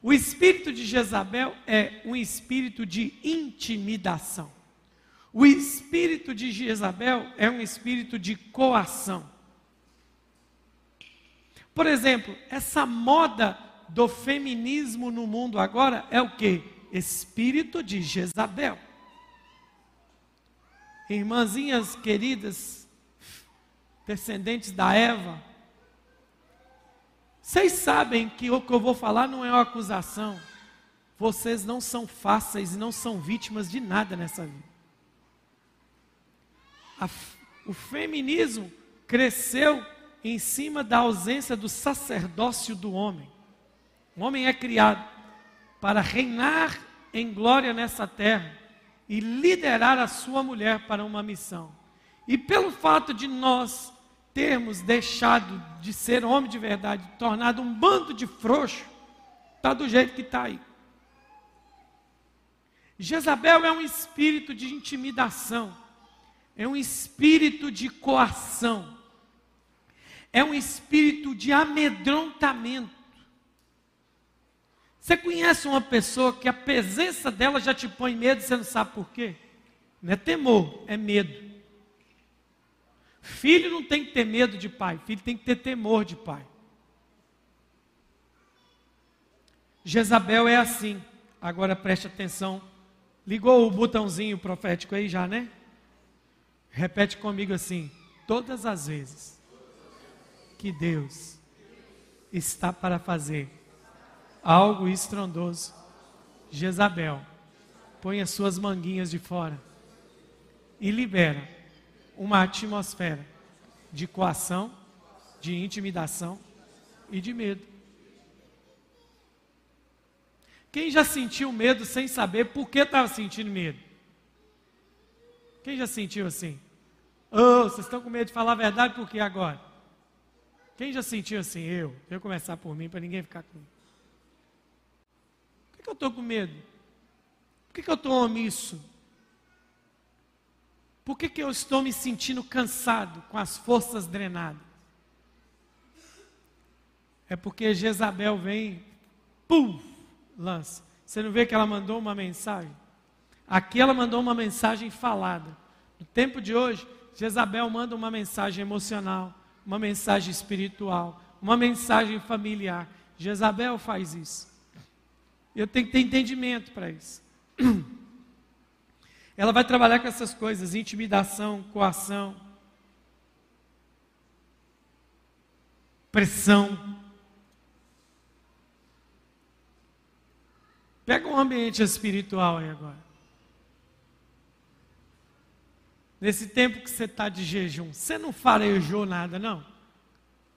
O espírito de Jezabel é um espírito de intimidação. O espírito de Jezabel é um espírito de coação. Por exemplo, essa moda do feminismo no mundo agora é o que? Espírito de Jezabel. Irmãzinhas queridas, descendentes da Eva, vocês sabem que o que eu vou falar não é uma acusação. Vocês não são fáceis e não são vítimas de nada nessa vida. A, o feminismo cresceu em cima da ausência do sacerdócio do homem. O homem é criado para reinar em glória nessa terra e liderar a sua mulher para uma missão. E pelo fato de nós termos deixado de ser homem de verdade, tornado um bando de frouxo, está do jeito que está aí. Jezabel é um espírito de intimidação, é um espírito de coação é um espírito de amedrontamento. Você conhece uma pessoa que a presença dela já te põe medo você não sabe por quê? Não é temor, é medo. Filho não tem que ter medo de pai, filho tem que ter temor de pai. Jezabel é assim. Agora preste atenção. Ligou o botãozinho profético aí já, né? Repete comigo assim: todas as vezes que Deus está para fazer algo estrondoso. Jezabel, põe as suas manguinhas de fora e libera uma atmosfera de coação, de intimidação e de medo. Quem já sentiu medo sem saber por que estava sentindo medo? Quem já sentiu assim? Oh, vocês estão com medo de falar a verdade por que agora? Quem já sentiu assim? Eu. Eu começar por mim para ninguém ficar comigo. Por que, que eu estou com medo? Por que, que eu estou omisso? Por que, que eu estou me sentindo cansado, com as forças drenadas? É porque Jezabel vem, pum, lança. Você não vê que ela mandou uma mensagem? Aqui ela mandou uma mensagem falada. No tempo de hoje, Jezabel manda uma mensagem emocional uma mensagem espiritual, uma mensagem familiar. Jezabel faz isso. Eu tenho que ter entendimento para isso. [clears throat] Ela vai trabalhar com essas coisas: intimidação, coação, pressão. Pega um ambiente espiritual aí agora. Nesse tempo que você está de jejum, você não farejou nada, não?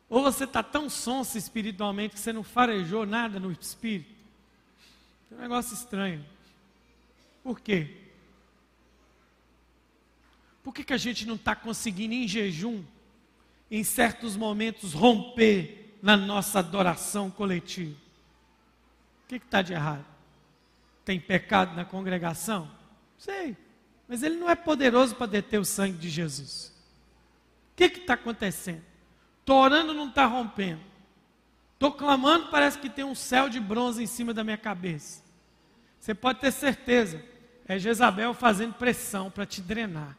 Ou você está tão sonso espiritualmente que você não farejou nada no espírito? É um negócio estranho. Por quê? Por que, que a gente não está conseguindo, em jejum, em certos momentos, romper na nossa adoração coletiva? O que está de errado? Tem pecado na congregação? Sei, mas ele não é poderoso para deter o sangue de Jesus. O que está acontecendo? Estou orando, não está rompendo. Estou clamando, parece que tem um céu de bronze em cima da minha cabeça. Você pode ter certeza, é Jezabel fazendo pressão para te drenar.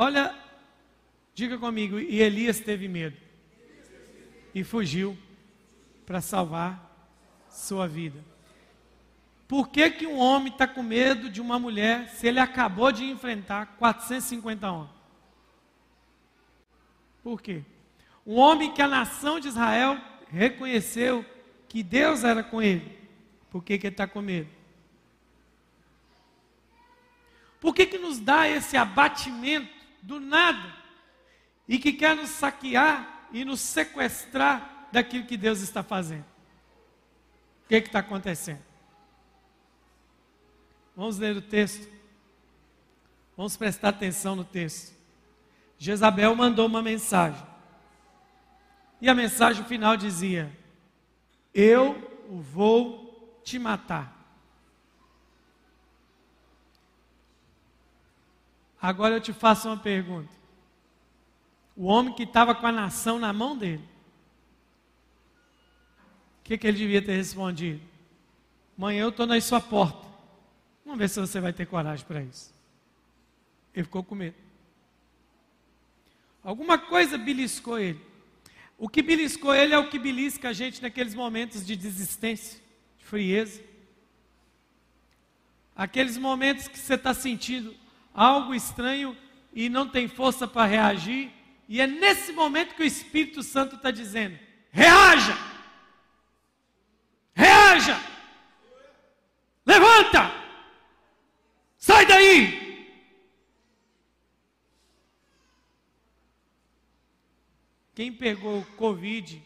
Olha, diga comigo, e Elias teve medo e fugiu para salvar sua vida. Por que, que um homem está com medo de uma mulher se ele acabou de enfrentar 450 homens? Por quê? Um homem que a nação de Israel reconheceu que Deus era com ele. Por que, que ele está com medo? Por que, que nos dá esse abatimento do nada e que quer nos saquear e nos sequestrar daquilo que Deus está fazendo. O que está acontecendo? Vamos ler o texto. Vamos prestar atenção no texto. Jezabel mandou uma mensagem. E a mensagem final dizia: Eu vou te matar. Agora eu te faço uma pergunta. O homem que estava com a nação na mão dele, o que, que ele devia ter respondido? Amanhã eu estou na sua porta. Vamos ver se você vai ter coragem para isso. Ele ficou com medo. Alguma coisa beliscou ele. O que beliscou ele é o que belisca a gente naqueles momentos de desistência, de frieza. Aqueles momentos que você está sentindo algo estranho e não tem força para reagir. E é nesse momento que o Espírito Santo está dizendo: reaja! Reaja! Levanta! Sai daí! Quem pegou Covid,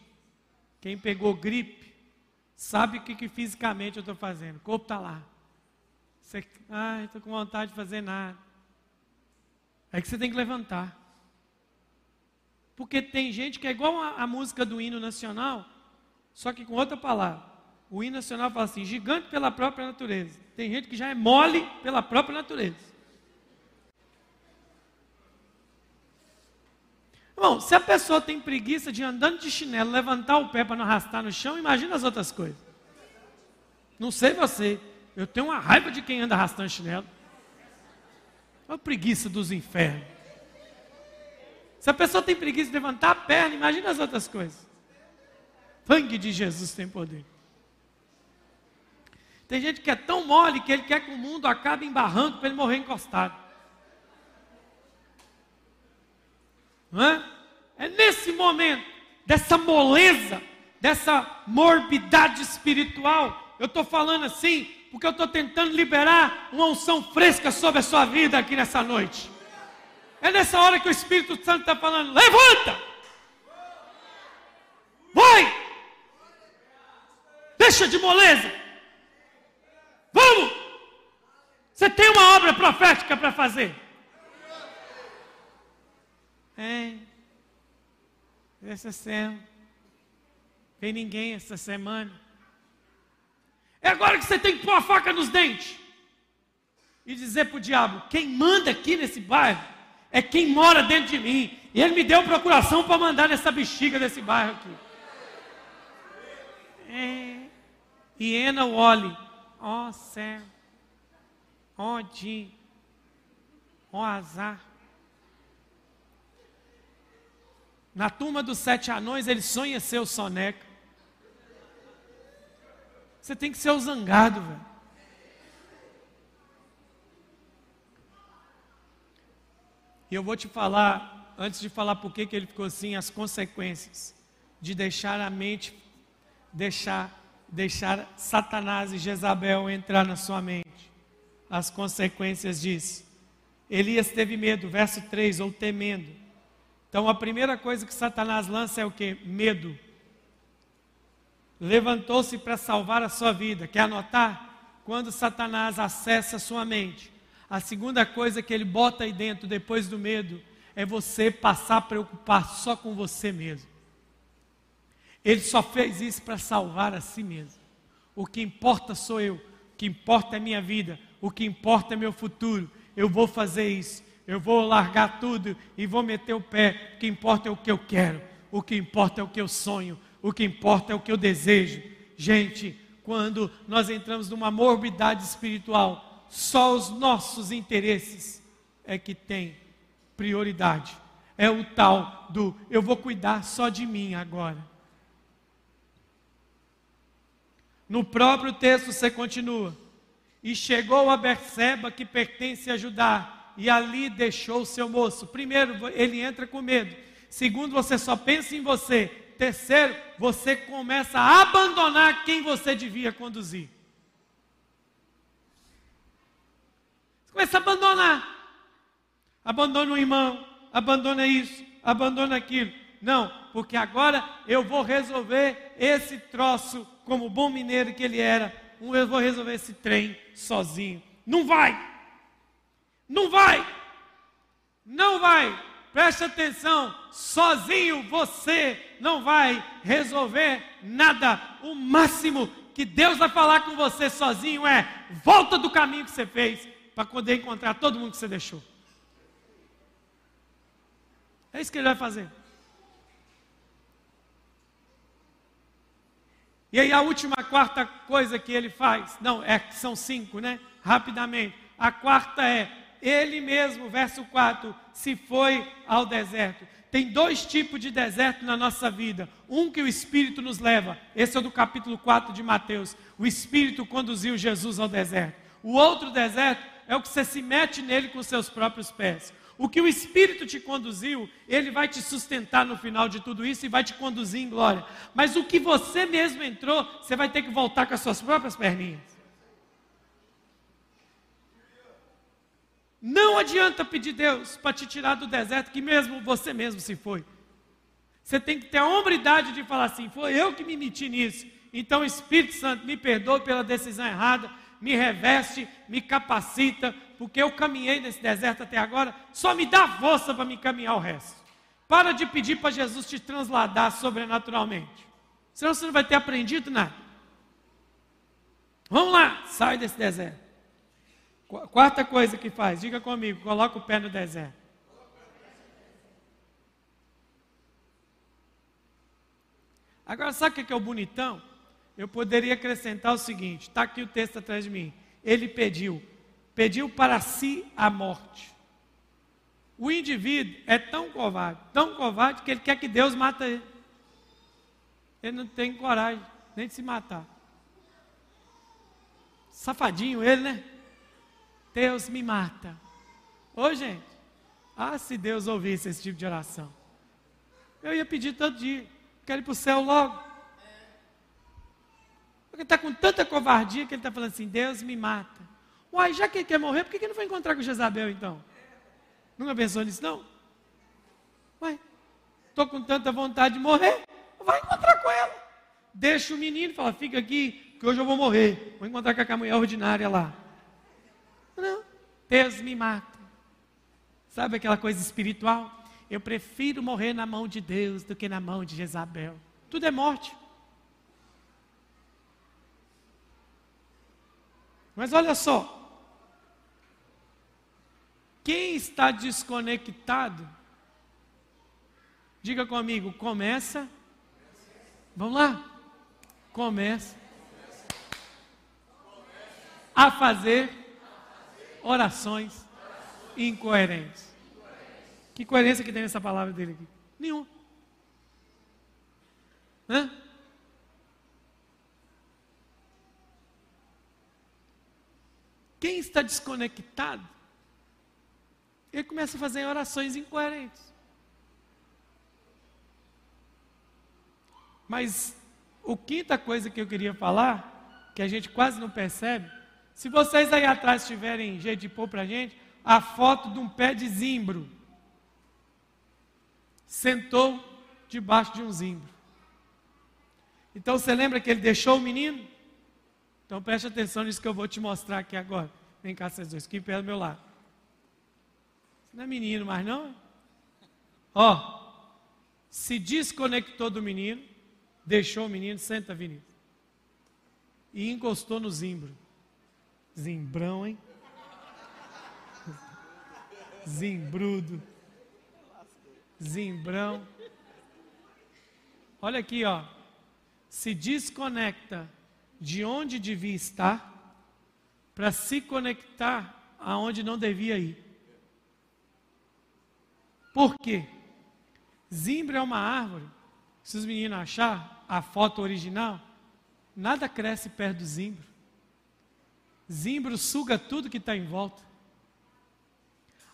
quem pegou gripe, sabe o que, que fisicamente eu estou fazendo. O corpo está lá. Você, estou com vontade de fazer nada. É que você tem que levantar. Porque tem gente que é igual a, a música do hino nacional, só que com outra palavra. O hino nacional fala assim: gigante pela própria natureza. Tem gente que já é mole pela própria natureza. Bom, se a pessoa tem preguiça de andando de chinelo, levantar o pé para não arrastar no chão, imagina as outras coisas. Não sei você, eu tenho uma raiva de quem anda arrastando chinelo. Olha a preguiça dos infernos. Se a pessoa tem preguiça de levantar a perna, imagina as outras coisas. Sangue de Jesus tem poder. Tem gente que é tão mole que ele quer que o mundo acabe embarrando para ele morrer encostado. Não é? é nesse momento, dessa moleza, dessa morbidade espiritual, eu estou falando assim, porque eu estou tentando liberar uma unção fresca sobre a sua vida aqui nessa noite. É nessa hora que o Espírito Santo está falando: levanta! Vai! Deixa de moleza! Vamos! Você tem uma obra profética para fazer. É. Essa semana. Vem ninguém essa semana. É agora que você tem que pôr a faca nos dentes e dizer para o diabo: quem manda aqui nesse bairro é quem mora dentro de mim. E ele me deu procuração para mandar nessa bexiga desse bairro aqui. É. Hiena Wally. Ó oh, céu. Ó oh. Ó oh, azar. Na turma dos sete anões, ele sonha ser o soneca. Você tem que ser o zangado, velho. E eu vou te falar, antes de falar por que, ele ficou assim, as consequências de deixar a mente, deixar, deixar Satanás e Jezabel entrar na sua mente. As consequências disso. Elias teve medo, verso 3, ou temendo. Então a primeira coisa que Satanás lança é o que? Medo levantou-se para salvar a sua vida. Quer anotar? quando Satanás acessa a sua mente, a segunda coisa que ele bota aí dentro depois do medo é você passar a preocupar só com você mesmo. Ele só fez isso para salvar a si mesmo. O que importa sou eu, o que importa é minha vida, o que importa é meu futuro. Eu vou fazer isso, eu vou largar tudo e vou meter o pé. O que importa é o que eu quero, o que importa é o que eu sonho, o que importa é o que eu desejo. Gente, quando nós entramos numa morbidade espiritual, só os nossos interesses é que tem prioridade. É o tal do eu vou cuidar só de mim agora. No próprio texto você continua. E chegou a Berseba que pertence a Judá, e ali deixou o seu moço. Primeiro, ele entra com medo. Segundo, você só pensa em você. Terceiro, você começa a abandonar quem você devia conduzir. Você começa a abandonar. Abandona o irmão, abandona isso, abandona aquilo. Não, porque agora eu vou resolver esse troço como bom mineiro que ele era. Eu vou resolver esse trem sozinho. Não vai! Não vai! Não vai! Preste atenção, sozinho você não vai resolver nada. O máximo que Deus vai falar com você sozinho é: volta do caminho que você fez para poder encontrar todo mundo que você deixou. É isso que ele vai fazer. E aí a última, a quarta coisa que ele faz, não, é são cinco, né? Rapidamente. A quarta é ele mesmo, verso 4, se foi ao deserto. Tem dois tipos de deserto na nossa vida. Um que o Espírito nos leva, esse é do capítulo 4 de Mateus. O Espírito conduziu Jesus ao deserto. O outro deserto é o que você se mete nele com seus próprios pés. O que o Espírito te conduziu, ele vai te sustentar no final de tudo isso e vai te conduzir em glória. Mas o que você mesmo entrou, você vai ter que voltar com as suas próprias perninhas. Não adianta pedir Deus para te tirar do deserto, que mesmo você mesmo se foi. Você tem que ter a hombridade de falar assim: foi eu que me meti nisso. Então, Espírito Santo, me perdoe pela decisão errada, me reveste, me capacita, porque eu caminhei nesse deserto até agora, só me dá força para me caminhar o resto. Para de pedir para Jesus te transladar sobrenaturalmente, senão você não vai ter aprendido nada. Vamos lá, sai desse deserto. Quarta coisa que faz, diga comigo, coloca o pé no deserto. Agora, sabe o que é o bonitão? Eu poderia acrescentar o seguinte: está aqui o texto atrás de mim. Ele pediu, pediu para si a morte. O indivíduo é tão covarde, tão covarde, que ele quer que Deus mata ele. Ele não tem coragem nem de se matar. Safadinho ele, né? Deus me mata. Ô gente, ah, se Deus ouvisse esse tipo de oração. Eu ia pedir todo dia, quero ir para o céu logo. Porque está com tanta covardia que ele está falando assim: Deus me mata. Uai, já que ele quer morrer, por que ele não foi encontrar com Jezabel então? Nunca pensou nisso não? Uai, estou com tanta vontade de morrer, vai encontrar com ela. Deixa o menino e fala: fica aqui, que hoje eu vou morrer. Vou encontrar com a mulher ordinária lá. Não, Deus me mata. Sabe aquela coisa espiritual? Eu prefiro morrer na mão de Deus do que na mão de Jezabel. Tudo é morte. Mas olha só. Quem está desconectado, diga comigo, começa. Vamos lá? Começa a fazer orações incoerentes. Que coerência que tem nessa palavra dele aqui? Nenhum. Hã? Quem está desconectado, ele começa a fazer orações incoerentes. Mas o quinta coisa que eu queria falar, que a gente quase não percebe, se vocês aí atrás tiverem jeito de pôr para gente, a foto de um pé de zimbro. Sentou debaixo de um zimbro. Então você lembra que ele deixou o menino? Então preste atenção nisso que eu vou te mostrar aqui agora. Vem cá, vocês dois, aqui perto do meu lado. Você não é menino mais, não? Ó, se desconectou do menino, deixou o menino, senta, Vinícius. E encostou no zimbro. Zimbrão, hein? Zimbrudo. Zimbrão. Olha aqui, ó. Se desconecta de onde devia estar para se conectar aonde não devia ir. Por quê? Zimbro é uma árvore. Se os meninos achar a foto original, nada cresce perto do zimbro. Zimbro suga tudo que está em volta.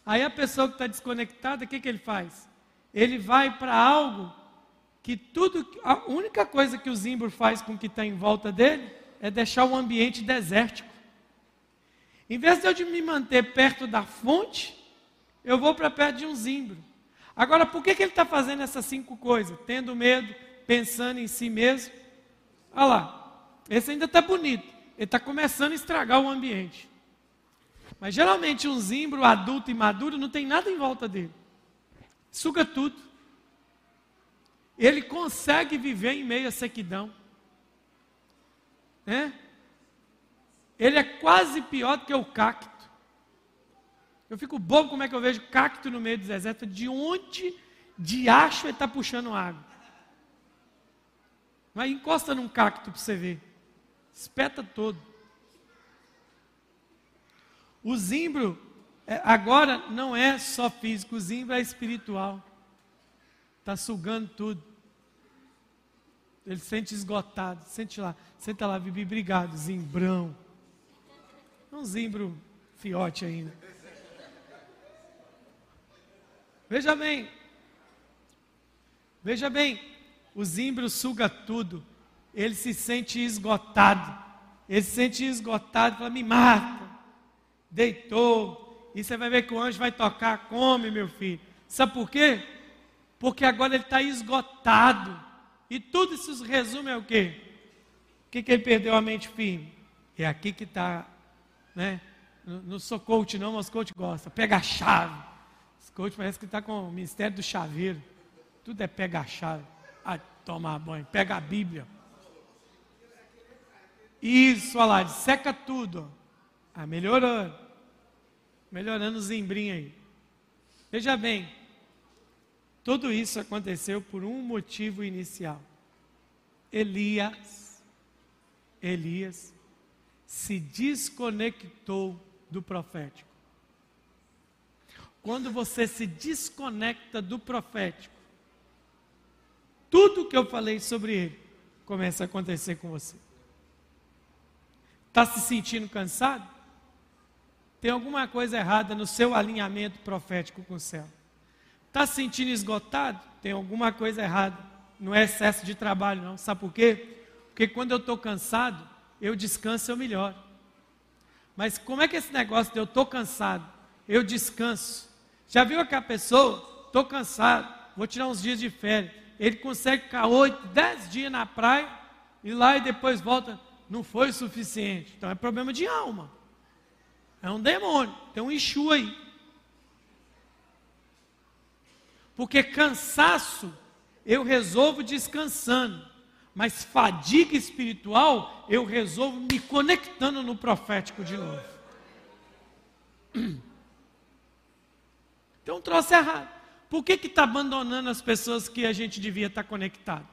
Aí a pessoa que está desconectada, o que, que ele faz? Ele vai para algo que tudo, a única coisa que o zimbro faz com o que está em volta dele é deixar o ambiente desértico. Em vez de eu me manter perto da fonte, eu vou para perto de um zimbro. Agora, por que, que ele está fazendo essas cinco coisas? Tendo medo, pensando em si mesmo. Olha lá, esse ainda está bonito. Ele está começando a estragar o ambiente. Mas geralmente um zimbro adulto e maduro não tem nada em volta dele. Suga tudo ele consegue viver em meio à sequidão. É? Ele é quase pior do que o cacto. Eu fico bobo como é que eu vejo cacto no meio do deserto. De onde de acho ele está puxando água? Mas encosta num cacto para você ver. Espeta todo. O zimbro, é, agora, não é só físico, o zimbro é espiritual. Está sugando tudo. Ele sente esgotado. Sente lá, senta lá, Bibi, obrigado, zimbrão. Um zimbro fiote ainda. Veja bem, veja bem, o zimbro suga tudo. Ele se sente esgotado. Ele se sente esgotado, fala, me mata. Deitou. E você vai ver que o anjo vai tocar, come, meu filho. Sabe por quê? Porque agora ele está esgotado. E tudo isso resume ao quê? O que, que ele perdeu a mente firme? É aqui que está, né? Não sou coach não, mas coach gosta. Pega a chave. Os coach parece que está com o ministério do chaveiro. Tudo é pega a chave. Tomar banho. Pega a Bíblia. Isso, olha lá, seca tudo. Ah, melhorando. Melhorando o zimbrinho aí. Veja bem, tudo isso aconteceu por um motivo inicial. Elias, Elias se desconectou do profético. Quando você se desconecta do profético, tudo que eu falei sobre ele começa a acontecer com você. Está se sentindo cansado? Tem alguma coisa errada no seu alinhamento profético com o céu. Está se sentindo esgotado? Tem alguma coisa errada. Não é excesso de trabalho, não. Sabe por quê? Porque quando eu estou cansado, eu descanso, eu melhoro. Mas como é que esse negócio de eu estou cansado, eu descanso? Já viu aquela pessoa? Estou cansado, vou tirar uns dias de férias. Ele consegue ficar oito, dez dias na praia, e lá e depois volta. Não foi suficiente. Então é problema de alma. É um demônio. Tem um Exu aí. Porque cansaço eu resolvo descansando, mas fadiga espiritual eu resolvo me conectando no profético de novo. Então, troço errado. Por que está abandonando as pessoas que a gente devia estar tá conectado?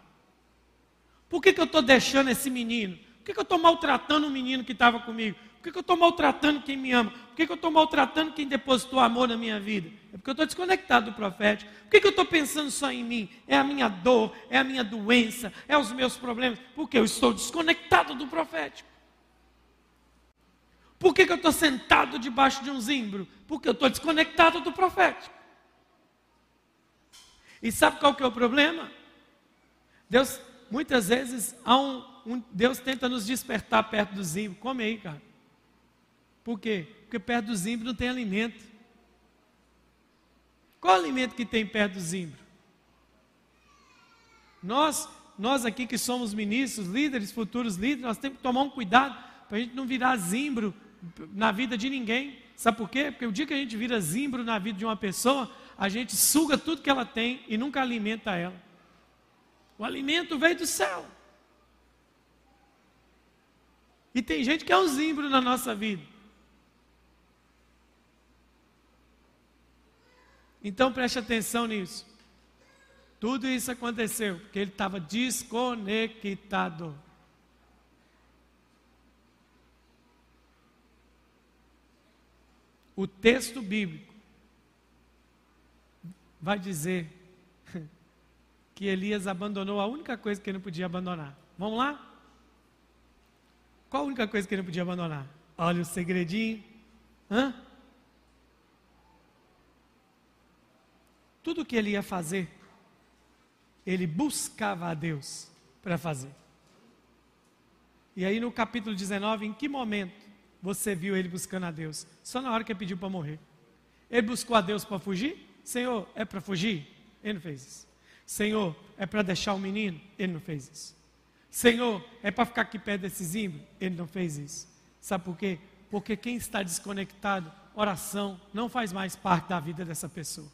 Por que, que eu estou deixando esse menino? Por que, que eu estou maltratando o menino que estava comigo? que, que eu estou maltratando quem me ama? Por que, eu estou maltratando quem depositou amor na minha vida? É porque eu estou desconectado do profético. Por que, eu estou pensando só em mim? É a minha dor, é a minha doença, é os meus problemas. Porque eu estou desconectado do profético. Por que, que eu estou sentado debaixo de um zimbro? Porque eu estou desconectado do profético. E sabe qual que é o problema? Deus, muitas vezes, um, um, Deus tenta nos despertar perto do zimbro. Come aí, cara. Por quê? Porque perto do zimbro não tem alimento. Qual alimento que tem perto do zimbro? Nós, nós aqui que somos ministros, líderes, futuros líderes, nós temos que tomar um cuidado para a gente não virar zimbro na vida de ninguém. Sabe por quê? Porque o dia que a gente vira zimbro na vida de uma pessoa, a gente suga tudo que ela tem e nunca alimenta ela. O alimento veio do céu. E tem gente que é um zimbro na nossa vida. Então preste atenção nisso. Tudo isso aconteceu porque ele estava desconectado. O texto bíblico vai dizer [laughs] que Elias abandonou a única coisa que ele não podia abandonar. Vamos lá? Qual a única coisa que ele não podia abandonar? Olha o segredinho. Hã? Tudo que ele ia fazer, ele buscava a Deus para fazer. E aí no capítulo 19, em que momento você viu ele buscando a Deus? Só na hora que ele pediu para morrer. Ele buscou a Deus para fugir? Senhor, é para fugir? Ele não fez isso. Senhor, é para deixar o menino? Ele não fez isso. Senhor, é para ficar aqui perto desse zimbro? Ele não fez isso. Sabe por quê? Porque quem está desconectado, oração não faz mais parte da vida dessa pessoa.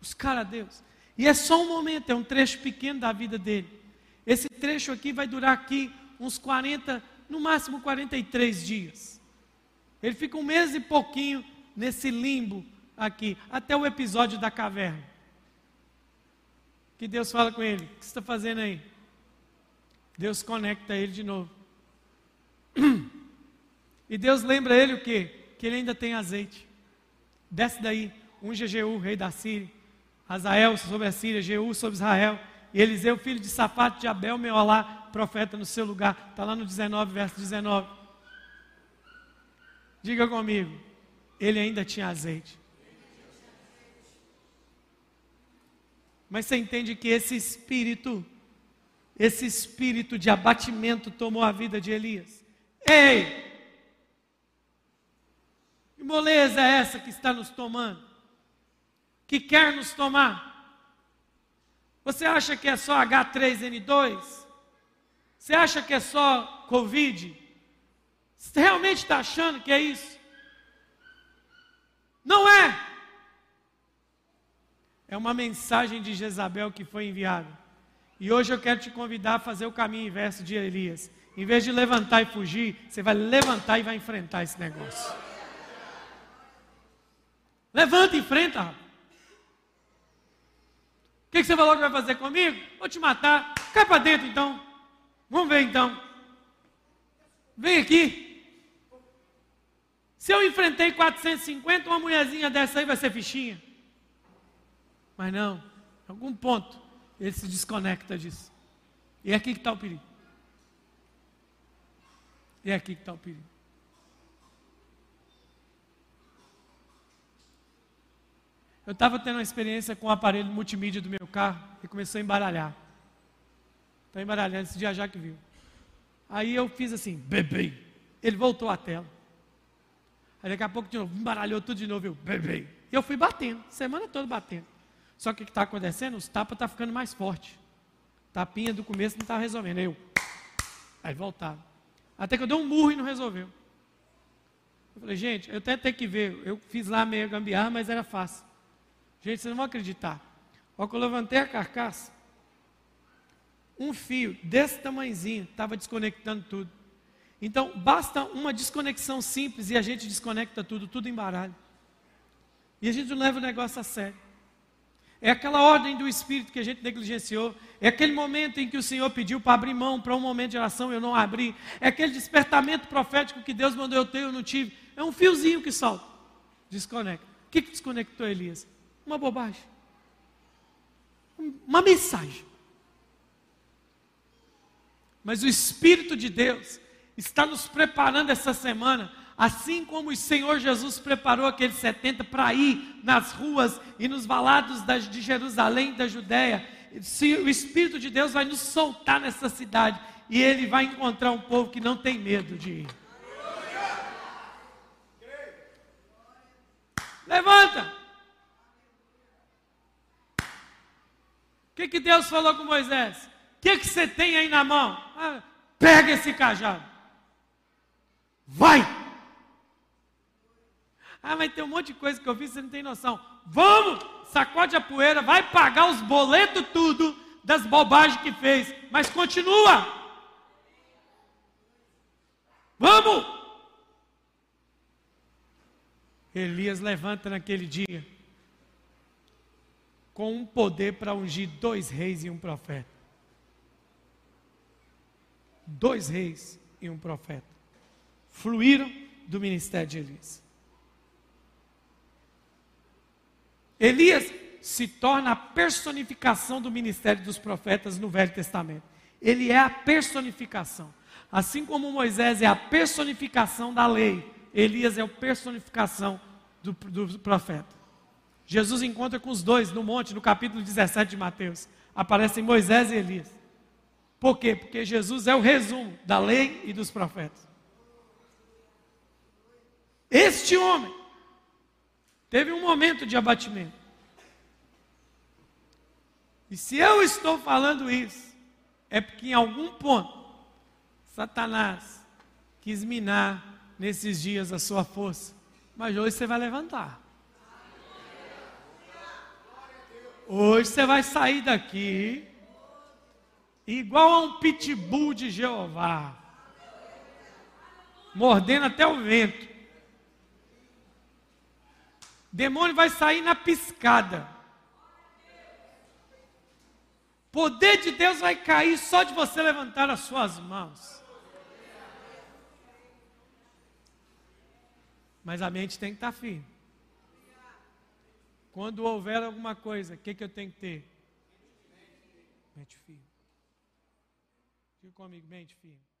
Buscar a Deus. E é só um momento, é um trecho pequeno da vida dele. Esse trecho aqui vai durar aqui uns 40, no máximo 43 dias. Ele fica um mês e pouquinho nesse limbo aqui, até o episódio da caverna. Que Deus fala com ele: O que você está fazendo aí? Deus conecta ele de novo. E Deus lembra ele o quê? Que ele ainda tem azeite. Desce daí, um Jeú, rei da Síria, Azael sobre a Síria, Jeú sobre Israel, e Eliseu, filho de Safato de Abel, Meolá, profeta no seu lugar. Está lá no 19, verso 19. Diga comigo, ele ainda tinha azeite. Mas você entende que esse espírito, esse espírito de abatimento tomou a vida de Elias. Ei! Que moleza é essa que está nos tomando? Que quer nos tomar? Você acha que é só H3N2? Você acha que é só Covid? Você realmente está achando que é isso? Não é. É uma mensagem de Jezabel que foi enviada. E hoje eu quero te convidar a fazer o caminho inverso de Elias. Em vez de levantar e fugir, você vai levantar e vai enfrentar esse negócio. Levanta e enfrenta, rapaz. O que, que você falou que vai fazer comigo? Vou te matar. Cai para dentro então. Vamos ver então. Vem aqui. Se eu enfrentei 450, uma mulherzinha dessa aí vai ser fichinha. Mas não, em algum ponto ele se desconecta disso. E é aqui que está o perigo. E é aqui que está o perigo. Eu estava tendo uma experiência com o aparelho multimídia do meu carro e começou a embaralhar. Está embaralhando esse dia já que viu. Aí eu fiz assim, bebê. Ele voltou à tela. Aí daqui a pouco de novo, embaralhou tudo de novo, eu, bebê. E eu fui batendo, semana toda batendo. Só que o que está acontecendo? Os tapas estão tá ficando mais forte. Tapinha do começo não estava tá resolvendo. Eu, aí voltava. Até que eu dei um murro e não resolveu. Eu falei, gente, eu até tenho que ver. Eu fiz lá meio gambiarra, mas era fácil. Gente, vocês não vão acreditar. Ó, que eu levantei a carcaça, um fio desse tamanhozinho estava desconectando tudo. Então, basta uma desconexão simples e a gente desconecta tudo, tudo embaralha. E a gente não leva o negócio a sério. É aquela ordem do Espírito que a gente negligenciou. É aquele momento em que o Senhor pediu para abrir mão para um momento de oração, eu não abri. É aquele despertamento profético que Deus mandou eu ter, eu não tive. É um fiozinho que solta. Desconecta. O que, que desconectou Elias? Uma bobagem. Uma mensagem. Mas o Espírito de Deus está nos preparando essa semana, assim como o Senhor Jesus preparou aqueles 70 para ir nas ruas e nos valados de Jerusalém, da Judéia. O Espírito de Deus vai nos soltar nessa cidade e ele vai encontrar um povo que não tem medo de ir. Levanta! O que, que Deus falou com Moisés? O que, que você tem aí na mão? Ah, Pega esse cajado. Vai! Ah, mas tem um monte de coisa que eu fiz, você não tem noção. Vamos! Sacode a poeira, vai pagar os boletos tudo das bobagens que fez, mas continua. Vamos! Elias levanta naquele dia com um poder para ungir dois reis e um profeta. Dois reis e um profeta fluíram do ministério de Elias. Elias se torna a personificação do ministério dos profetas no Velho Testamento. Ele é a personificação. Assim como Moisés é a personificação da lei, Elias é a personificação do, do profeta. Jesus encontra com os dois no monte, no capítulo 17 de Mateus. Aparecem Moisés e Elias. Por quê? Porque Jesus é o resumo da lei e dos profetas. Este homem teve um momento de abatimento. E se eu estou falando isso, é porque em algum ponto Satanás quis minar nesses dias a sua força. Mas hoje você vai levantar. Hoje você vai sair daqui igual a um pitbull de Jeová, mordendo até o vento. Demônio vai sair na piscada. Poder de Deus vai cair só de você levantar as suas mãos. Mas a mente tem que estar firme. Quando houver alguma coisa, o que, que eu tenho que ter? Mente firme. Fica comigo, mente firme.